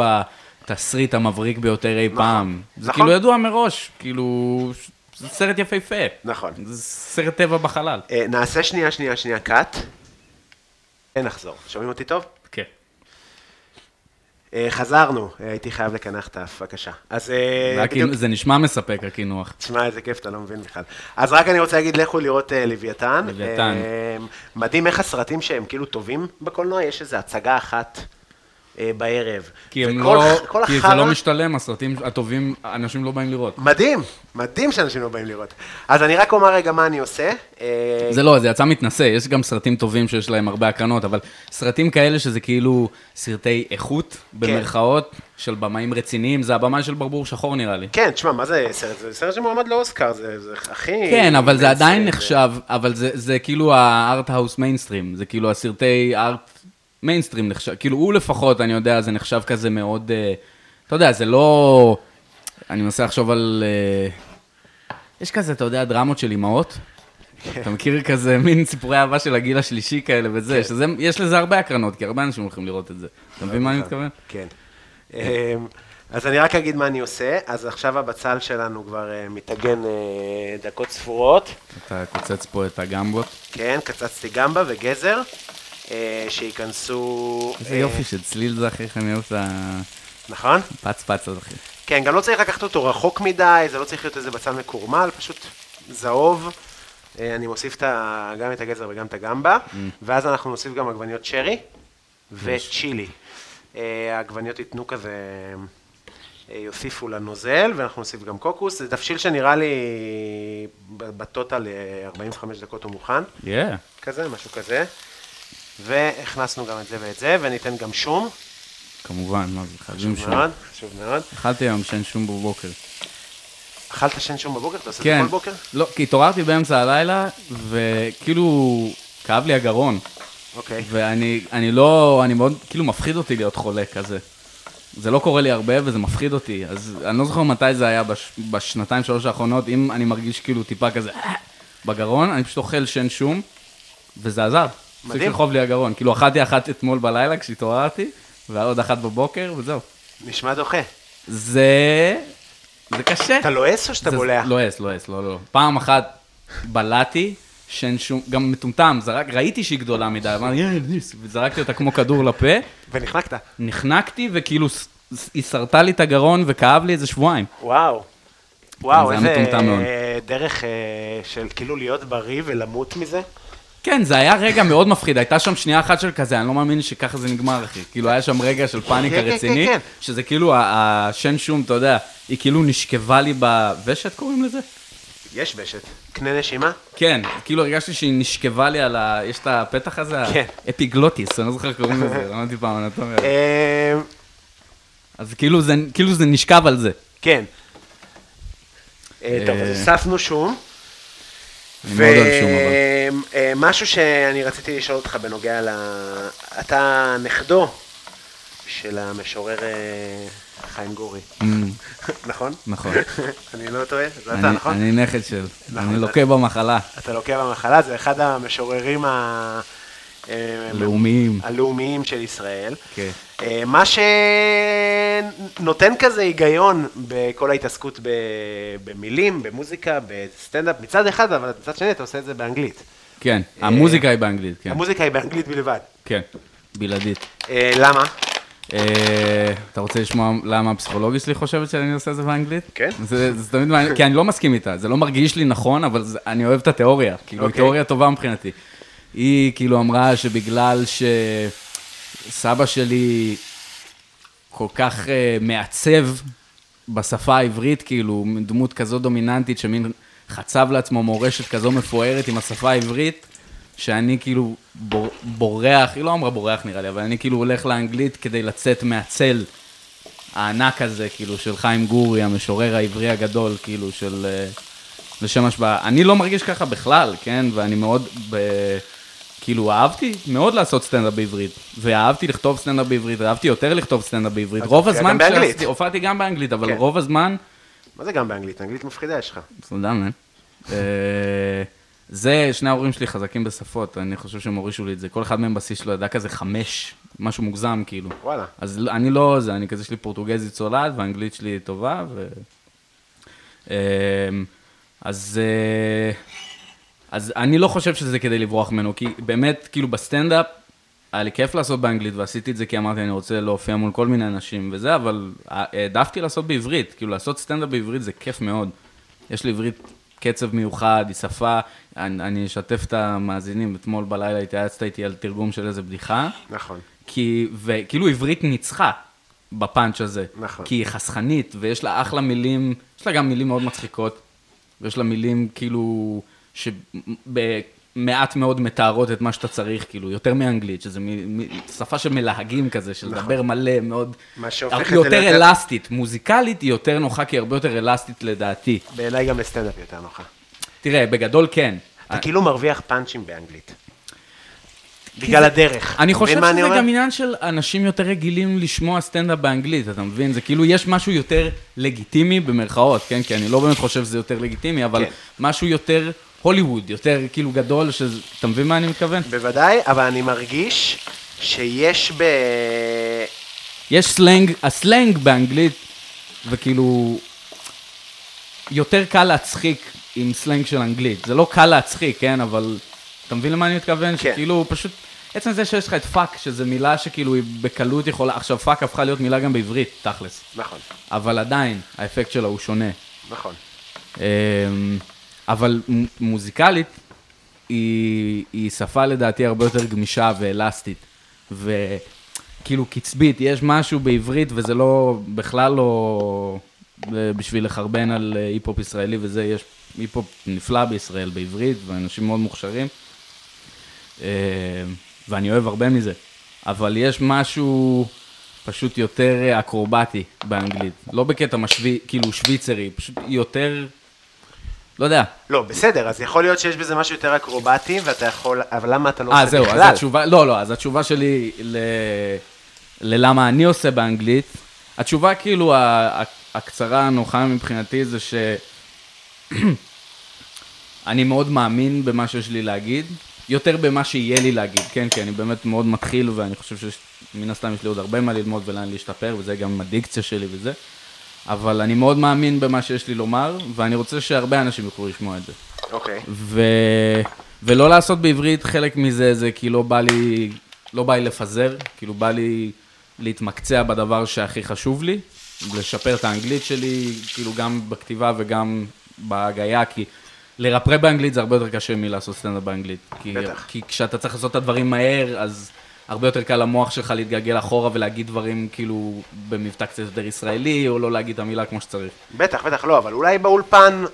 בתסריט המבריק ביותר אי פעם. זה נכון. כאילו ידוע מראש, כאילו, זה סרט יפהפה. נכון. זה סרט טבע בחלל. אה, נעשה שנייה, שנייה, שנייה, קאט. ונחזור. שומעים אותי טוב? כן. אה, חזרנו, אה, הייתי חייב לקנח את האף, בבקשה. אז אה, בדיוק, כאילו- זה נשמע מספק, הקינוח. תשמע איזה כיף, אתה לא מבין בכלל. אז רק אני רוצה להגיד, לכו לראות אה, לוויתן. לוויתן. מדהים איך הסרטים שהם כאילו טובים בקולנוע, יש איזו הצגה אחת בערב. כי הם וכל לא, כל כי זה החרא- לא משתלם, הסרטים הטובים, אנשים לא באים לראות. מדהים, מדהים שאנשים לא באים לראות. אז אני רק אומר רגע מה אני עושה. אה, זה לא, זה יצא מתנשא, יש גם סרטים טובים שיש להם הרבה הקרנות, אבל סרטים כאלה שזה כאילו סרטי איכות, במרכאות, של במאים רציניים, זה הבמאי של ברבור שחור נראה לי. כן, תשמע, מה זה סרט? זה סרט שמועמד לאוסקר, זה זה הכי... כן, אבל זה עדיין זה- נחשב, אבל זה, זה כאילו הארט-האוס מיינסטרים, זה כאילו הסרטי ארט מיינסטרים נחשב, כאילו הוא לפחות, אני יודע, זה נחשב כזה מאוד, אה, אתה יודע, זה לא, אני מנסה לחשוב על, אה, יש כזה, אתה יודע, דרמות של אימהות. אתה מכיר כזה מין סיפורי אהבה של הגיל השלישי כאלה וזה, כן. שזה, יש לזה הרבה הקרנות, כי הרבה אנשים הולכים לראות את זה. אתה מבין מה אני מתכוון? כן. אמ, אז אני רק אגיד מה אני עושה. אז עכשיו הבצל שלנו כבר אה, אה, דקות ספורות. אתה קוצץ פה את הגמבות. כן, קצצתי גמבה וגזר, שייכנסו... איזה אה, יופי של צליל זה, אחי, איך אני אוהב את נכון? הפץ-פץ הזה, אחי. כן, גם לא צריך לקחת אותו רחוק מדי, זה לא צריך להיות איזה בצל מקורמל, פשוט זהוב. אה, אני מוסיף ה- גם את הגזר וגם את הגמבה, Mm. ואז אנחנו נוסיף גם עגבניות שרי וצ'ילי. אה, העגבניות ייתנו כזה, אה, יוסיפו לנוזל, ואנחנו נוסיף גם קוקוס. זה תבשיל שנראה לי בטוטל אה, 45 דקות הוא מוכן, כן. כזה, משהו כזה. והכנסנו גם את זה ואת זה, וניתן גם שום, כמובן, מה זה, חייבים חשוב שום. מאוד, חשוב מאוד. אכלתי היום שן שום בבוקר. אכלת שן שום בבוקר? אתה עושה את כן. זה כל בוקר? לא, כי התעוררתי באמצע הלילה, וכאילו, כאב לי הגרון. אוקיי. ואני אני לא, אני מאוד, כאילו מפחיד אותי להיות חולה כזה. זה לא קורה לי הרבה וזה מפחיד אותי, אז אני לא זוכר מתי זה היה בש, בשנתיים שלוש האחרונות, אם אני מרגיש כאילו טיפה כזה בגרון, אני פשוט אוכל שן שום, וזה עזר. הפסיק מדהים. לכאוב לי הגרון. כאילו, אכלתי אחת אתמול בלילה כשהתעוררתי, ועוד אחת בבוקר, וזהו. נשמע דוחה. זה... זה קשה. אתה לועס או שאתה בולע? לועס, לועס, לא, לא. פעם אחת בלעתי, שאין שום, גם מטומטם, זרק, ראיתי שהיא גדולה מדי, אמרתי, "יא, ניס", וזרקתי אותה כמו כדור לפה, ונחנקת. נחנקתי, וכאילו היא שרטה לי את הגרון וכאב לי איזה שבועיים. וואו. וואו, איזה. אה, דרך אה, של כאילו להיות בריא ולמות מזה. כן, זה היה רגע מאוד מפחיד, הייתה שם שנייה אחת של כזה, אני לא מאמין שככה זה נגמר, אחי. כאילו, היה שם רגע של פאניקה כן, כן, רציני, כן. שזה כאילו, השן שום, אתה יודע, היא כאילו נשכבה לי בוושת, קוראים לזה? יש ושת. קנה נשימה? כן, כאילו הרגשתי שהיא נשכבה לי על ה... יש את הפתח הזה? כן. אפיגלוטיס, אני לא זוכר קוראים לזה, למדתי פעם אנטומיה. אה, אז כאילו זה, כאילו זה נשכב על זה. כן. אה, טוב, אה, אז הוספנו שום. אני מאוד אוהב שום, אבל. ומשהו שאני רציתי לשאול אותך בנוגע ל... אתה נכדו של המשורר אה, חיים גורי, אמ, נכון? נכון. אני לא טועה? זה אתה, נכון? אני נכד של, נכון, אני לוקה במחלה, אתה לוקה במחלה, זה אחד המשוררים ה... אה, לאומיים. הלאומיים של ישראל. כן. אה, מה שנותן כזה היגיון בכל ההתעסקות. במילים, במוזיקה, בסטנדאפ, מצד אחד, אבל מצד שני אתה עושה את זה באנגלית. כן, המוזיקה היא באנגלית, כן. המוזיקה היא באנגלית בלבד. כן, בלעדית. אה, למה? אה, אתה רוצה לשמוע למה הפסיכולוגית שלי חושבת שאני עושה את זה באנגלית? כן. זה, תמיד מעניין, כי אני לא מסכים איתה, זה לא מרגיש לי נכון, אבל אני אוהב את התיאוריה, כאילו, היא אוקיי. תיאוריה טובה מבחינתי. היא כאילו אמרה שבגלל שסבא שלי כל כך uh, מעצב בשפה העברית, כאילו, דמות כזו דומיננטית, שמין חצב לעצמו מורשת כזו מפוארת עם השפה העברית, שאני כאילו בור, בורח, היא לא אמרה בורח נראה לי, אבל אני כאילו הולך לאנגלית כדי לצאת מהצל הענק הזה, כאילו, של חיים גורי, המשורר העברי הגדול, כאילו, של... אה, לשם השוואה. אני לא מרגיש ככה בכלל, כן? ואני מאוד, ב... כאילו, אהבתי מאוד לעשות סטנדאפ בעברית. ואהבתי לכתוב סטנדאפ בעברית, אהבתי יותר לכתוב סטנדאפ בעברית. רוב הזמן הופעתי גם באנגלית, אבל כן. רוב הזמן... מה זה גם באנגלית? אנגלית מפחידה יש לך. תודה, man. אה, זה, שני ההורים שלי חזקים בשפות, אני חושב שהם הורישו לי את זה. כל אחד מהם בסיס שלו ידע כזה חמש, משהו מוגזם, כאילו. וואלה. אז לא- אני לא זה, אני כזה, יש לי פורטוגזית צולעת, והאנגלית שלי טובה, ו... אמ, אז, אה, אז אני לא חושב שזה כדי לברוח ממנו, כי באמת, כאילו בסטנדאפ, היה לי כיף לעשות באנגלית, ועשיתי את זה כי אמרתי, אני רוצה להופיע מול כל מיני אנשים וזה, אבל העדפתי לעשות בעברית, כאילו לעשות סטנדאפ בעברית זה כיף מאוד. יש לעברית קצב מיוחד, היא שפה, אני, אני אשתף את המאזינים, אתמול בלילה התייעצת איתי על תרגום של איזה בדיחה, נכון. כי, וכאילו עברית ניצחה בפאנץ' הזה. נכון. כי היא חסכנית, ויש לה אחלה מילים, יש לה גם מילים מאוד מצחיקות, ויש לה מילים כאילו, שבמעט מאוד מתארות את מה שאתה צריך, כאילו, יותר מאנגלית, שזה מ, מ, שפה של מלהגים כזה, של לדבר מלא, מאוד... נכון. מה שהופך את זה יותר אלסטית, מוזיקלית היא יותר נוחה, כי היא הרבה יותר אלסטית לדעתי. בעיניי גם לסטנדאפ יותר נוחה. תראה, בגדול כן. אתה כאילו מרוויח פאנצ'ים באנגלית. בגלל הדרך. אני חושב שזה? גם עניין של אנשים יותר רגילים לשמוע סטנדאפ באנגלית, אתה מבין? זה כאילו, יש משהו יותר לגיטימי במרכאות, כן? כי אני לא באמת חושב שזה יותר לגיטימי, אבל כן. משהו יותר הוליווד, יותר כאילו גדול, שזה... אתה מבין מה אני מתכוון? בוודאי, אבל אני מרגיש שיש ב... יש סלנג, הסלנג באנגלית, וכאילו, יותר קל להצחיק עם סלנג של אנגלית. זה לא קל להצחיק, כן? אבל אתה מבין למה אני מתכוון? כן. שכאילו, פשוט, עצם זה שיש לך את fuck, שזו מילה שכאילו היא בקלות יכולה, עכשיו fuck הפכה להיות מילה גם בעברית, תכלס. נכון, אבל עדיין, האפקט שלה הוא שונה. נכון. אבל מוזיקלית, היא, היא שפה לדעתי הרבה יותר גמישה ואלסטית. וכאילו קצבית, יש משהו בעברית וזה לא, בכלל לא אה, בשביל לחרבן על אה, היפ-הופ ישראלי וזה, יש היפ-הופ נפלא בישראל בעברית, ואנשים מאוד מוכשרים. אה, ואני אוהב הרבה מזה. אבל יש משהו פשוט יותר אקרובטי באנגלית. לא בקטע משוויץ, כאילו שוויצרי, פשוט יותר, לא יודע. לא, בסדר, אז יכול להיות שיש בזה משהו יותר אקרובטי, ואתה יכול... אבל למה אתה לא אה, עושה זהו, בכלל? אז התשובה, לא, לא, אז התשובה שלי ל... ללמה אני עושה באנגלית, התשובה כאילו הקצרה, הנוחה מבחינתי, זה ש... אני מאוד מאמין במה שיש לי להגיד, יותר במה שיהיה לי להגיד, כן, כי אני באמת מאוד מתחיל, ואני חושב שמן הסתם יש לי עוד הרבה מה ללמוד ולאן להשתפר, וזה גם הדיקציה שלי וזה. אבל אני מאוד מאמין במה שיש לי לומר, ואני רוצה שהרבה אנשים יוכלו לשמוע את זה. אוקיי. ו... ולא לעשות בעברית חלק מזה, זה כי לא בא לי, לא בא לי לפזר, כאילו בא לי להתמקצע בדבר שהכי חשוב לי, לשפר את האנגלית שלי, כאילו גם בכתיבה וגם בהגייה, כי לרפרפ באנגלית זה הרבה יותר קשה מלעשות סטנדאפ באנגלית. כי, בטח. כי כשאתה צריך לעשות את הדברים מהר, אז הרבה יותר קל למוח שלך להתגלגל אחורה ולהגיד דברים כאילו במבטא קצת יותר ישראלי, או לא להגיד את המילה כמו שצריך. בטח, בטח לא, אבל אולי באולפן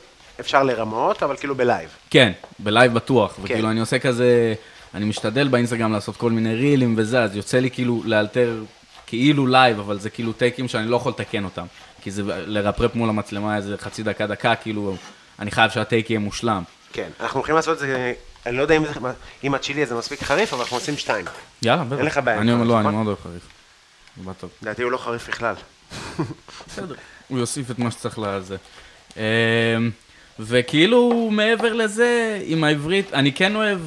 אפשר לרמות, אבל כאילו בלייב. כן, בלייב בטוח, כן. וכאילו אני עושה כזה, אני משתדל באינסטגרם לעשות כל מיני רילים וזה, אז יוצא לי כאילו לאלתר כאילו לייב, אבל זה כאילו טייקים שאני לא יכול לתקן אותם. כי זה לרפרפ מול המצלמה איזה חצי דקה, דקה, כאילו, אני חייב שהטייק יהיה מושלם. כן, אנחנו הולכים לעשות את זה, אני לא יודע אם, אם הצ'ילי הזה מספיק חריף, אבל אנחנו עושים שתיים. יאללה, בטח. לך בעיה אני אומר, לא, אני נכון? מאוד אוהב חריף. זה בא טוב. לדעתי הוא לא חריף בכלל. בסדר. הוא יוסיף את מה שצריך לזה. אמ, וכאילו, מעבר לזה, עם העברית, אני כן אוהב,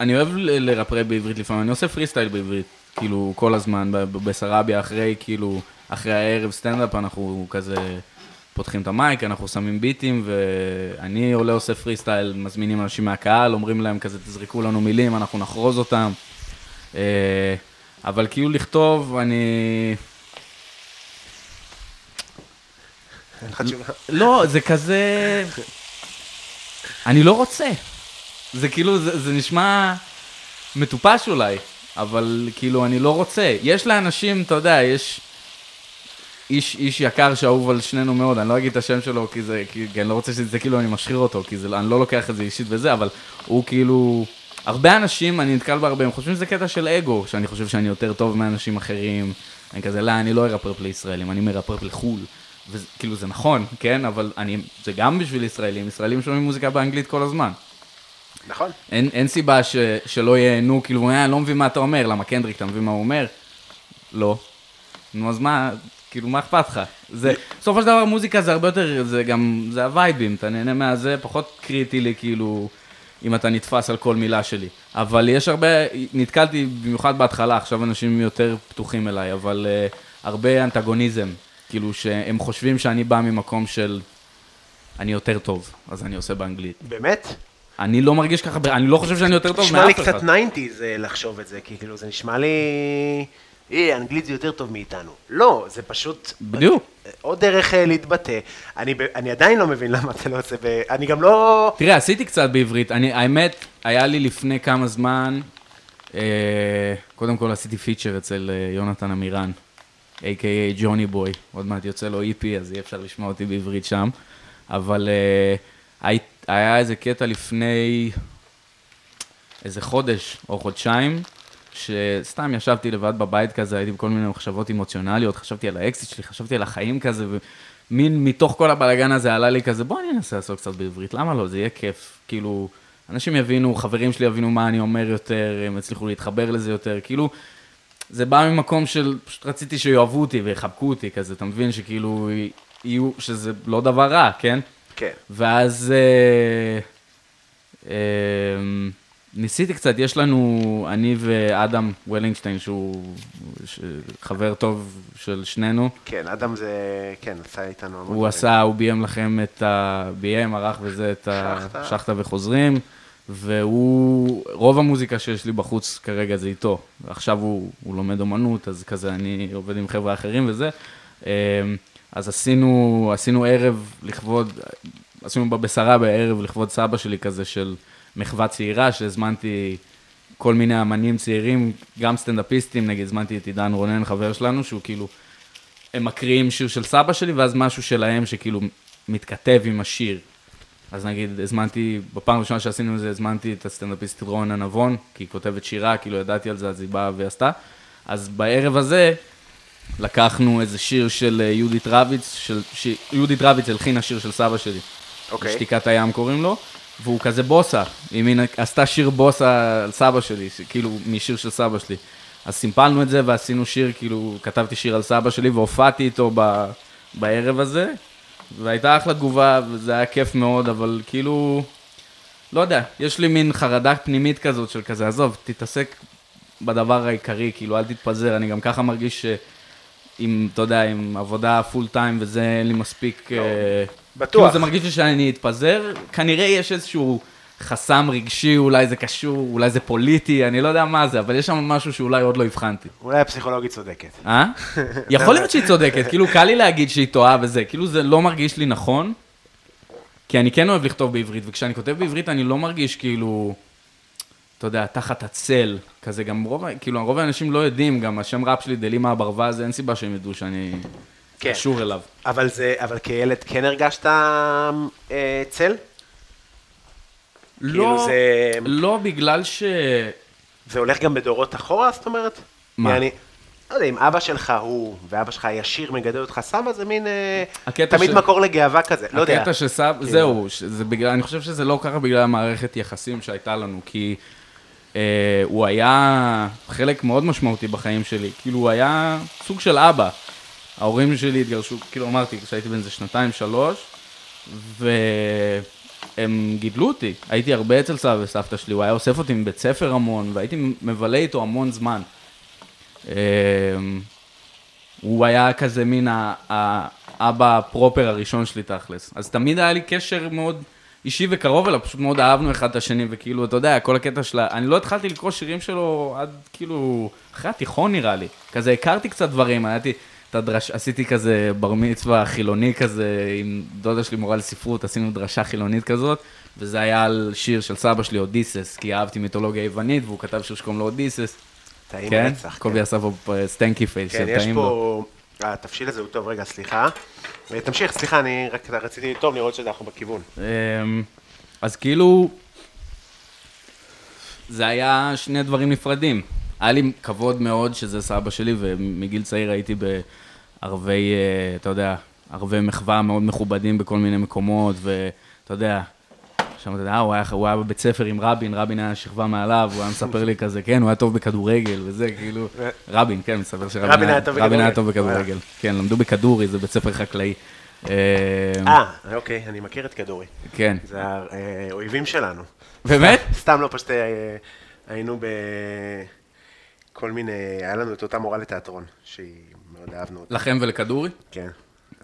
אני אוהב ל- לרפרפ בעברית לפעמים, אני עושה פרי סטייל בעברית, כאילו, כל הזמן, בסרביה, אחרי, כאילו, אחרי הערב סטנדאפ, אנחנו כזה פותחים את ה mic, אנחנו שמים ביטים, ואני עולה עושה פרי סטייל, מזמינים אנשים מהקהל, אומרים להם כזה, תזרקו לנו מילים, אנחנו נחרוז אותם. אה, אבל כאילו לכתוב, אני... לא, זה כזה... אני לא רוצה. זה כאילו, זה, זה נשמע מטופש אולי, אבל כאילו, אני לא רוצה. יש לאנשים, אתה יודע, יש איש, איש יקר שאהוב על שנינו מאוד, אני לא אגיד את השם שלו, כי, זה, כי, כי אני לא רוצה שזה כאילו אני משחיר אותו, כי זה, אני לא לוקח את זה אישית וזה, אבל הוא כאילו... הרבה אנשים, אני נתקל בהרבה, הם חושבים שזה קטע של אגו, שאני חושב שאני יותר טוב מאנשים אחרים. אני כזה, לא, אני לא ארפרפ לישראלים, אני מרפרפ לחו"ל. וכאילו זה נכון, כן, אבל אני, זה גם בשביל ישראלים, ישראלים שומעים מוזיקה באנגלית כל הזמן. נכון. אין, אין סיבה ש, שלא ייהנו, כאילו, אה, אני לא מבין מה אתה אומר, למה קנדריק, אתה מבין מה הוא אומר? לא. נו, אז מה, כאילו, מה אכפת לך? זה, בסופו של דבר מוזיקה זה הרבה יותר, זה גם, זה הווייבים, אתה נהנה מהזה, פחות קריטי לי, כאילו, אם אתה נתפס על כל מילה שלי. אבל יש הרבה, נתקלתי במיוחד בהתחלה, עכשיו אנשים יותר פתוחים אליי, אבל uh, הרבה אנטגוניזם, כאילו, שהם חושבים שאני בא ממקום של, אני יותר טוב, אז אני עושה באנגלית. באמת? אני לא מרגיש ככה, אני לא חושב שאני יותר טוב נשמע לי מאף קצת אחד. 90's אה, לחשוב את זה, כי כאילו זה נשמע לי... אה, אנגלית זה יותר טוב מאיתנו. לא, זה פשוט... בדיוק. עוד דרך אה, להתבטא. אני, אני עדיין לא מבין למה אתה לא עושה ב... אני גם לא... תראה, עשיתי קצת בעברית. אני, האמת, היה לי לפני כמה זמן, אה, קודם כל עשיתי feature אצל אה, יונתן עמירן, a.k.a ג'וני בוי. עוד מעט יוצא לו EP, אז יהיה אפשר לשמוע אותי בעברית שם. אבל אה, הי, היה איזה קטע לפני איזה חודש או חודשיים, שסתם ישבתי לבד בבית כזה, הייתי בכל מיני מחשבות אמוציונליות, חשבתי על האקסית שלי, חשבתי על החיים כזה, ומין מתוך כל הבלאגן הזה עלה לי כזה, בוא אני אנסה לעשות קצת בעברית, למה לא? זה יהיה כיף. כאילו, אנשים יבינו, חברים שלי יבינו מה אני אומר יותר, הם יצליחו להתחבר לזה יותר, כאילו, זה בא ממקום של, פשוט רציתי שיאהבו אותי ויחבקו אותי כזה, אתה מבין? שכאילו, יהיו, שזה לא דבר רע, כן? כן. ואז אה, אה, ניסיתי קצת, יש לנו, אני ואדם וולינגשטיין, שהוא ש- חבר טוב של שנינו, כן, אדם זה... כן, עשה איתנו המון הוא. עשה, הוא ביים לכם את ה... ביים, ערך וזה, את שחטה. השחטה וחוזרים, והוא, רוב המוזיקה שיש לי בחוץ כרגע זה איתו. עכשיו הוא, הוא לומד אומנות, אז כזה אני עובד עם חבר'ה אחרים וזה. אה, אז עשינו, עשינו ערב לכבוד, עשינו בבשרה בערב לכבוד סבא שלי כזה של מחווה צעירה, שהזמנתי כל מיני אמנים צעירים, גם סטנדאפיסטים, נגיד הזמנתי את עידן רונן, חבר שלנו, שהוא כאילו, הם מקריאים שיר של סבא שלי, ואז משהו שלהם שכאילו מתכתב עם השיר. אז נגיד, הזמנתי, בפעם הראשונה שעשינו את זה, הזמנתי את הסטנדאפיסטית רונה נבון, כי היא כותבת שירה, כאילו ידעתי על זה, אז היא באה ועשתה. אז בערב הזה, לקחנו איזה שיר של אה, יהודית רביץ, של, ש... יהודית רביץ הלחינה שיר של סבא שלי. אוקיי. שתיקת הים קוראים לו, והוא כזה בוסה, היא מין, עשתה שיר בוסה על סבא שלי, ש- כאילו משיר של סבא שלי. אז סימפלנו את זה ועשינו שיר, כאילו, כתבתי שיר על סבא שלי והופעתי איתו ב, בערב הזה, והייתה אחלה תגובה, וזה היה כיף מאוד, אבל כאילו, לא יודע, יש לי מין חרדה פנימית כזאת של כזה, עזוב, תתעסק בדבר העיקרי, כאילו, אל תתפזר, אני גם ככה מרגיש שעם, אתה יודע, עם עבודה פול טיים וזה, אין לי מספיק... אה, בטוח. כאילו, זה מרגיש לי שאני אתפזר, כנראה יש איזשהו חסם רגשי, אולי זה קשור, אולי זה פוליטי, אני לא יודע מה זה, אבל יש שם משהו שאולי עוד לא הבחנתי. אולי הפסיכולוגית צודקת. אה? יכול להיות שהיא צודקת, כאילו קל לי להגיד שהיא טועה וזה, כאילו זה לא מרגיש לי נכון, כי אני כן אוהב לכתוב בעברית, וכשאני כותב בעברית אני לא מרגיש כאילו, אתה יודע, תחת הצל, כזה גם רוב, כאילו רוב האנשים לא יודעים, גם השם ראפ שלי דלימה הברווז, אין סיבה שהם ידעו שאני כן. קשור אליו. אבל זה, אבל כילד כן הרגשת אה, צל? כאילו לא, זה- לא בגלל ש... זה הולך גם בדורות אחורה, זאת אומרת? מה? אני, לא יודע, אם אבא שלך הוא, ואבא שלך הישיר מגדל אותך סבא, זה מין, אה, תמיד ש- מקור לגאווה כזה, לא יודע. הקטע שסב... כאילו. זהו, זה בגלל, אני חושב שזה לא ככה בגלל המערכת יחסים שהייתה לנו, כי הוא היה חלק מאוד משמעותי בחיים שלי, כאילו הוא היה סוג של אבא. ההורים שלי התגרשו, כאילו אמרתי, כשהייתי בן איזה שנתיים, שלוש, והם גידלו אותי. הייתי הרבה אצל סבא וסבתא שלי, הוא היה אוסף אותי מבית ספר המון, והייתי מבלה איתו המון זמן. אה, הוא היה כזה מין האבא הפרופר הראשון שלי תכלס. אז תמיד היה לי קשר מאוד אישי וקרוב אליו, פשוט מאוד אהבנו אחד את השני, וכאילו, אתה יודע, כל הקטע שלה, אני לא התחלתי לקרוא שירים שלו עד כאילו, אחרי התיכון נראה לי. כזה הכרתי קצת דברים, הייתי, הדרש, עשיתי כזה בר מצווה חילוני כזה, עם דודה שלי מורה לספרות, עשינו דרשה חילונית כזאת, וזה היה על שיר של סבא שלי, אודיסס, כי אהבתי מיתולוגיה יוונית, והוא כתב שיר שקוראים לו אודיסס. טעים כן, רצח. קובי אה, stanky face, כן, של יש טעים לו. פה... התבשיל הזה הוא טוב, רגע, סליחה. אה, תמשיך, סליחה, אני רק רציתי לטוב לראות שאנחנו בכיוון. אמ, אז כאילו, זה היה שני דברים נפרדים. היה לי כבוד מאוד שזה סבא שלי, ומגיל צעיר הייתי בערבי, אה, אתה יודע, ערבי מחווה מאוד מכובדים בכל מיני מקומות, ואתה יודע, שם אתה יודע, אה, הוא היה, הוא היה בבית ספר עם רבין, רבין היה שכבה מעליו, הוא היה מספר לי כזה, כן, הוא היה טוב בכדורגל, וזה, כאילו, רבין, כן, מספר שרבין רבין היה טוב רבין היה. טוב בכדורגל. כן, למדו בכדורי, זה בית ספר חקלאי. אמ, אה, אוקיי, אני מכיר את כדורי. כן. זה האויבים שלנו. באמת? סתם לא, פשוט אה, היינו בכל מיני, היה לנו את אותה מורה לתיאטרון, שהיא מאוד אהבנו אותה. לכם ולכדורי? כן.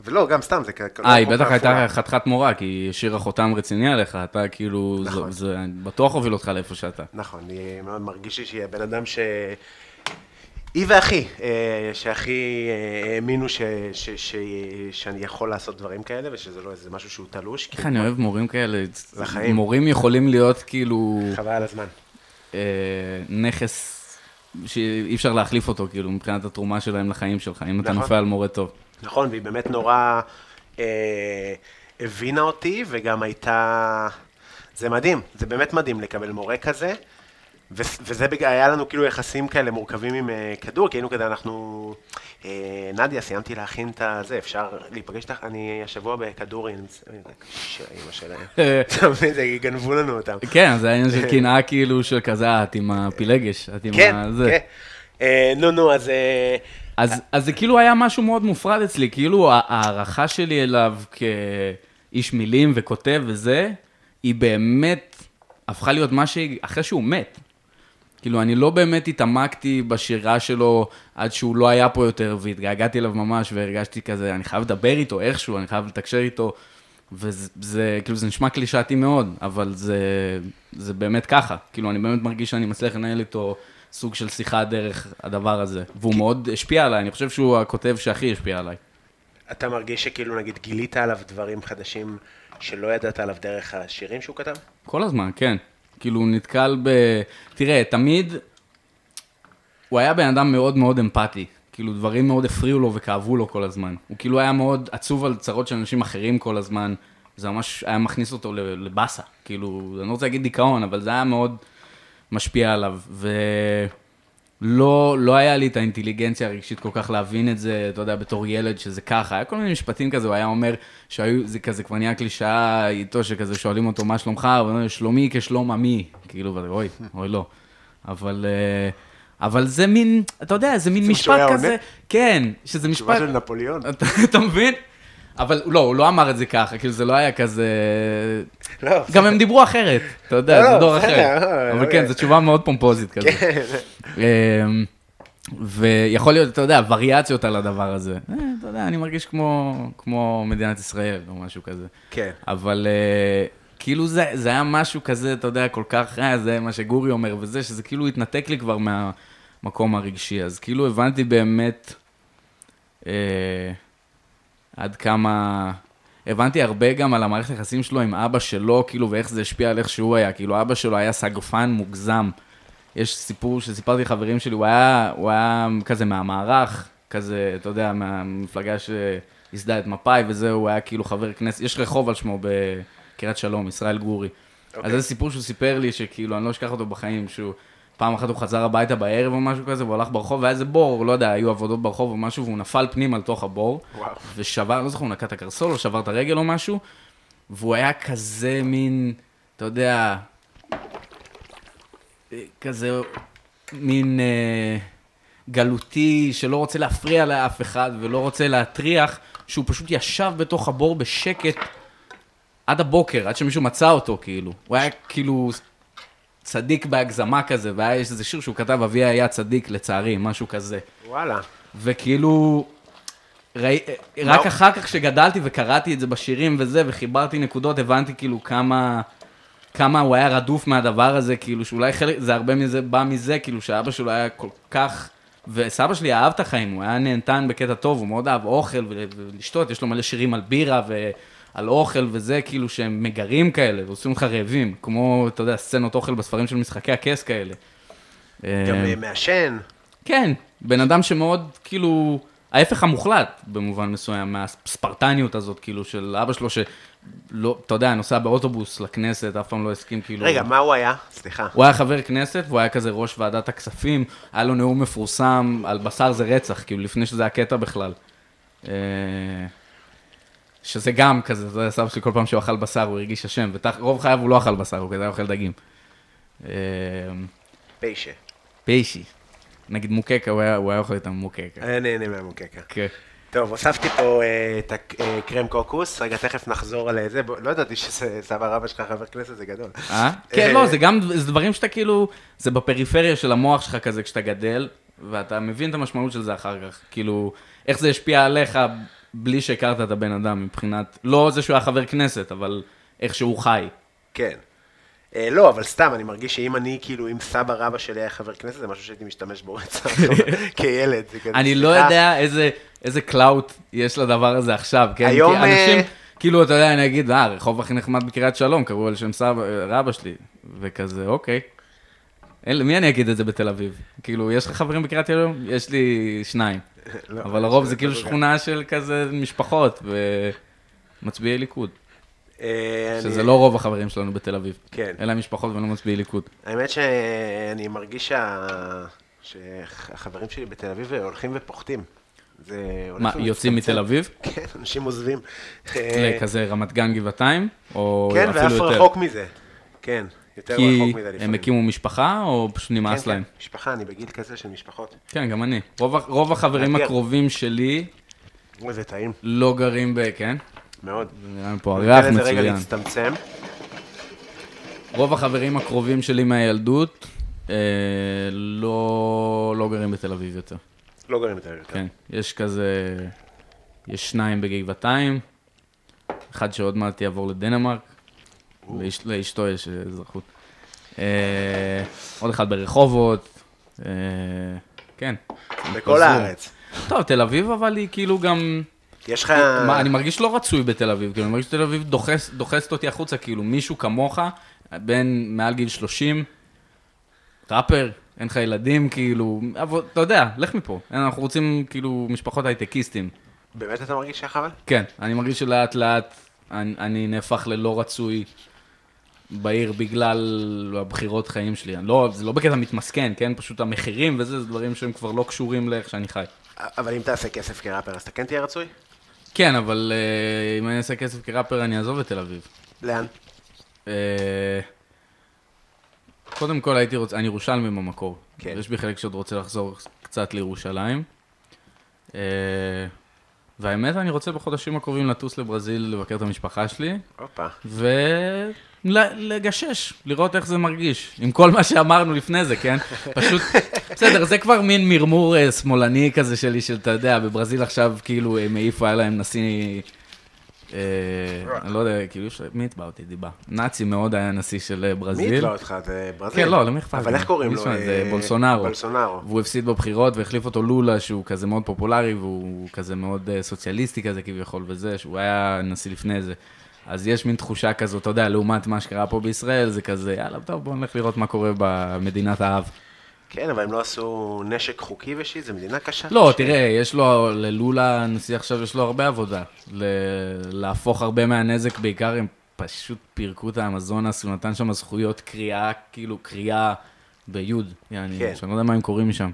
ולא, גם סתם, זה כ... אה, היא בטח הייתה. חתיכת מורה, כי היא השאירה חותם רציני עליך, אתה כאילו, זה- נכון. זה בטוח הוביל אותך לאיפה שאתה. נכון, אני מאוד מרגיש לי שהיא הבן אדם ש... היא ואחי, אה, שהכי אה, האמינו ש... ש... ש... שאני יכול לעשות דברים כאלה, ושזה לא איזה משהו שהוא תלוש. איך אני אוהב מורים כאלה, לחיים. מורים יכולים להיות כאילו חבל על הזמן. אה, נכס שאי אפשר להחליף אותו, כאילו, מבחינת התרומה שלהם לחיים שלך, אם אתה נכון. נופל על מורה טוב. נכון, והיא באמת נורא אה, הבינה אותי, וגם הייתה... זה מדהים, זה באמת מדהים לקבל מורה כזה. ו- וזה בגלל, היה לנו כאילו יחסים כאלה מורכבים עם אה, כדור, כי היינו כזה, אנחנו... אה, נדיה, סיימתי להכין את הזה, אפשר להיפגש איתך? אני השבוע מצ- של האמא שלהם. אתה מבין, זה גנבו לנו אותם. כן, זה העניין של קנאה כאילו של כזה, את עם הפילגש, את עם כן, הזה. כן. אה, נו, נו, אז... אה, אז, אז זה כאילו היה משהו מאוד מופרד אצלי, כאילו ההערכה שלי אליו כאיש מילים וכותב וזה, היא באמת הפכה להיות מה שהיא, אחרי שהוא מת. כאילו, אני לא באמת התעמקתי בשירה שלו עד שהוא לא היה פה יותר, והתגעגעתי אליו ממש, והרגשתי כזה, אני חייב לדבר איתו איכשהו, אני חייב לתקשר איתו, וזה, זה, כאילו, זה נשמע קלישאתי מאוד, אבל זה, זה באמת ככה. כאילו, אני באמת מרגיש שאני מצליח לנהל איתו סוג של שיחה דרך הדבר הזה, והוא מאוד השפיע עליי, אני חושב שהוא הכותב שהכי השפיע עליי. אתה מרגיש שכאילו, נגיד, גילית עליו דברים חדשים שלא ידעת עליו דרך השירים שהוא כתב? כל הזמן, כן. כאילו, נתקל ב... תראה, תמיד הוא היה בן אדם מאוד מאוד אמפתי. כאילו, דברים מאוד הפריעו לו וכאבו לו כל הזמן. הוא כאילו היה מאוד עצוב על צרות של אנשים אחרים כל הזמן. זה ממש היה מכניס אותו לבאסה. כאילו, אני לא רוצה להגיד דיכאון, אבל זה היה מאוד משפיע עליו. ולא לא היה לי את האינטליגנציה הרגשית כל כך להבין את זה, אתה יודע, בתור ילד, שזה ככה. היה כל מיני משפטים כזה, הוא היה אומר, שהיו, זה כזה כבר נהיה קלישאה איתו, שכזה שואלים אותו, מה שלומך? והוא אומר, שלומי כשלום עמי. כאילו, ואתה, אוי, אוי לא. אבל... אה, אבל זה מין, אתה יודע, זה מין משפט כזה, עונה? כן, שזה תשובה משפט, של נפוליאון. אתה, אתה מבין? אבל לא, הוא לא אמר את זה ככה, כאילו זה לא היה כזה... לא, גם הם דיברו אחרת, אתה יודע, לא, זה דור אחר. לא, אבל לא, כן, לא. זו תשובה מאוד פומפוזית כזה. כן. אמ, ויכול להיות, אתה יודע, וריאציות על הדבר הזה. אה, אתה יודע, אני מרגיש כמו, כמו מדינת ישראל או משהו כזה. כן. אבל אה, כאילו זה, זה היה משהו כזה, אתה יודע, כל כך, אה, זה מה שגורי אומר וזה, שזה כאילו התנתק לי כבר מהמקום הרגשי. אז כאילו הבנתי באמת אה, עד כמה... הבנתי הרבה גם על המערכת היחסים שלו עם אבא שלו, כאילו, ואיך זה השפיע על איך שהוא היה. כאילו, אבא שלו היה סגפן מוגזם. יש סיפור שסיפרתי לחברים שלי, הוא היה, הוא היה כזה מהמערך, כזה, אתה יודע, מהמפלגה שייסדה את מפא"י וזה, הוא היה כאילו חבר כנסת, יש רחוב על שמו בקריית שלום, ישראל גורי. Okay. אז זה סיפור שהוא סיפר לי, שכאילו, אני לא אשכח אותו בחיים, שהוא... פעם אחת הוא חזר הביתה בערב או משהו כזה, והוא הלך ברחוב, והיה איזה בור, לא יודע, היו עבודות ברחוב או משהו, והוא נפל פנימה לתוך הבור. וואו. ושבר, לא זוכר, הוא נקע את הקרסול או שבר את הרגל או משהו, והוא היה כזה מין, אתה יודע, כזה מין אה, גלותי, שלא רוצה להפריע לאף אחד ולא רוצה להטריח, שהוא פשוט ישב בתוך הבור בשקט עד הבוקר, עד שמישהו מצא אותו, כאילו. הוא היה כאילו צדיק בהגזמה כזה, והיה יש איזה שיר שהוא כתב, אבי היה צדיק, לצערי, משהו כזה. וואלה. וכאילו, ראי, רק אחר כך שגדלתי וקראתי את זה בשירים וזה, וחיברתי נקודות, הבנתי כאילו כמה, כמה הוא היה רדוף מהדבר הזה, כאילו שאולי חלק, זה הרבה מזה, בא מזה, כאילו שאבא שלו היה כל כך, וסבא שלי אהב את החיים, הוא היה נהנתן בקטע טוב, הוא מאוד אהב אוכל ול- ולשתות, יש לו מלא שירים על בירה ועל אוכל וזה, כאילו שהם מגרים כאלה, ועושים אותך רעבים, כמו, אתה יודע, סצנות אוכל בספרים של משחקי הכס כאלה. גם אה, אה, מעשן. כן, בן אדם שמאוד, כאילו, ההפך המוחלט במובן מסוים, מהספרטניות הזאת, כאילו, של אבא שלו, שלא, אתה יודע, נוסע באוטובוס לכנסת, אף פעם לא הסכים, כאילו... רגע, מה הוא היה? סליחה. הוא היה חבר כנסת, והוא היה כזה ראש ועדת הכספים, היה לו נאום מפורסם על בשר זה רצח, כאילו, לפני שזה היה קטע בכלל. אה, שזה גם כזה, יודע, סבא שלי כל פעם שהוא אכל בשר, הוא הרגיש אשם, ורוב חייו הוא לא אכל בשר, הוא כזה היה אוכל דגים. אה, פיישה. פיישי. נגיד מוקקה, הוא היה הוא היה אוכל איתם מוקקה. היה נהנה מהמוקקה. כן. טוב, הוספתי פה אה, את הקרם קוקוס, רגע, תכף נחזור על זה, בוא- לא ידעתי שסבא רבא שלך חבר כנסת, זה גדול. אה? כן, לא, זה גם, זה דברים שאתה כאילו, זה בפריפריה של המוח שלך כזה כשאתה גדל, ואתה מבין את המשמעות של זה אחר כך. כאילו, איך זה השפיע עליך בלי שהכרת את הבן אדם מבחינת, לא זה שהוא היה חבר כנסת, אבל איך שהוא חי. כן. אה, לא, אבל סתם, אני מרגיש שאם אני, כאילו, אם סבא רבא שלי היה חבר כנסת, זה משהו שהייתי משתמש בו רצח כילד. אני לא סליחה. יודע איזה, איזה clout יש לדבר הזה עכשיו, כן? היום, כי אנשים, אה, כאילו, אתה יודע, אני אגיד, אה, הרחוב הכי נחמד בקריית שלום, קראו על שם סבא, רבא שלי, וכזה, אוקיי. אין, למי אני אגיד את זה בתל אביב? כאילו, יש לך חברים בקריית שלום? יש לי שניים. לא, אבל לרוב זה כאילו שכונה של כזה משפחות ומצביעי ליכוד. אה, שזה לא רוב החברים שלנו בתל אביב. כן. אלא משפחות ולא מצביעי ליכוד. האמת שאני מרגיש שה... שהחברים שלי בתל אביב הולכים ופוחתים. מה. יוצאים מתל אביב? כן, אנשים עוזבים. לכזה רמת גן גבעתיים? או כן, אפילו ואף יותר? רחוק מזה. כן, יותר כי. הם הקימו משפחה, או פשוט נמאס כן, להם? כן, משפחה, אני בגיל כזה של משפחות. כן, גם אני. רוב, רוב החברים. הקרובים שלי אוי, זה טעים, לא גרים ב... כן? מאוד. נראה לי פה הריח ניתן לזה רגע מצוין. להצטמצם. רוב החברים הקרובים שלי מהילדות אה, לא, לא גרים בתל אביב יותר. לא גרים בתל אביב. כן, יש כזה... יש שניים בגבעתיים, אחד שעוד מעט יעבור לדנמרק, לאשתו יש אזרחות. אה, עוד אחד ברחובות, אה, כן. בכל. הארץ. טוב, תל אביב אבל היא כאילו גם... יש לך... אני מרגיש לא רצוי בתל אביב, כאילו, אני מרגיש שתל אביב דוחס, דוחסת אותי החוצה, כאילו, מישהו כמוך, בן מעל גיל 30, ראפר, אין לך ילדים, כאילו, אבל אתה יודע, לך מפה. אנחנו רוצים, כאילו, משפחות הייטקיסטים. באמת אתה מרגיש ככה אבל? כן, אני מרגיש שלאט לאט אני, אני נהפך ללא רצוי בעיר בגלל הבחירות חיים שלי. אני לא, זה לא בקטע מתמסכן, כן? פשוט המחירים וזה, זה דברים שהם כבר לא קשורים לאיך שאני חי. אבל אם תעשה כסף כראפר, אז אתה כן תהיה רצוי? כן, אבל uh, אם אני אעשה כסף כראפר, אני אעזוב את תל אביב. לאן? Uh, קודם כל הייתי רוצה, אני ירושלמי במקור. כן. יש בי חלק שעוד רוצה לחזור קצת לירושלים. Uh, והאמת, אני רוצה בחודשים הקרובים לטוס לברזיל לבקר את המשפחה שלי, הופה. ולגשש, לראות איך זה מרגיש, עם כל מה שאמרנו לפני זה, כן? פשוט, בסדר, זה כבר מין מרמור אה, שמאלני כזה שלי, של, אתה יודע, בברזיל עכשיו, כאילו, הם העיפו, היה להם נשיא... אה, אני לא יודע, כאילו, מי יתבע אותי דיבה? נאצי מאוד היה נשיא של אה, מי ברזיל. יתבע אותך? זה ברזיל. כן, לא, למי אכפת? אבל? איך קוראים לו? זה אה, בולסונארו. בולסונארו. והוא הפסיד בבחירות והחליף אותו לולה, שהוא כזה מאוד פופולרי, והוא כזה מאוד אה, סוציאליסטי כזה כביכול וזה, שהוא היה נשיא לפני זה. אז יש מין תחושה כזאת, אתה יודע, לעומת מה שקרה פה בישראל, זה כזה, יאללה, טוב, בואו נלך לראות מה קורה במדינת האב. כן, אבל הם לא עשו נשק חוקי ושיט, זו מדינה קשה. לא, ש- תראה, יש לו, ללולה, הנשיא עכשיו, יש לו הרבה עבודה. ל- להפוך הרבה מהנזק, בעיקר הם פשוט פירקו את האמזונס, הוא נתן שם זכויות קריאה, כאילו קריאה ביוד, יעני, כן. שאני לא יודע מה הם קוראים משם.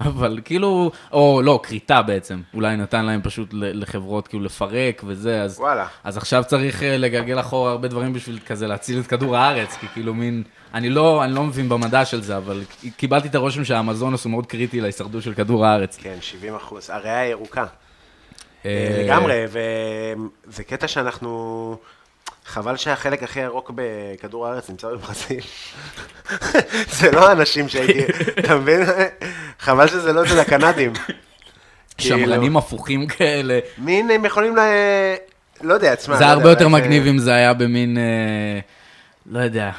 אבל כאילו, או לא, כריתה בעצם, אולי נתן להם פשוט לחברות כאילו לפרק וזה, אז, וואלה. אז עכשיו צריך אה, לגלגל אחורה הרבה דברים בשביל כזה להציל את כדור הארץ, כי כאילו מין, אני לא, אני לא מבין במדע של זה, אבל קיבלתי את הרושם שהאמזונס הוא מאוד קריטי להישרדות של כדור הארץ. כן, 70 אחוז. הריאה ירוקה. אה, לגמרי, וזה קטע שאנחנו... חבל שהחלק הכי ירוק בכדור הארץ נמצא בברזיל. זה לא האנשים שהייתי, אתה מבין? חבל שזה לא אצל הקנדים. שמרנים כאילו, הפוכים כאלה. מין, הם יכולים ל... לא יודע, תשמע. זה לא הרבה יותר מגניב אם זה היה במין, אה, לא יודע,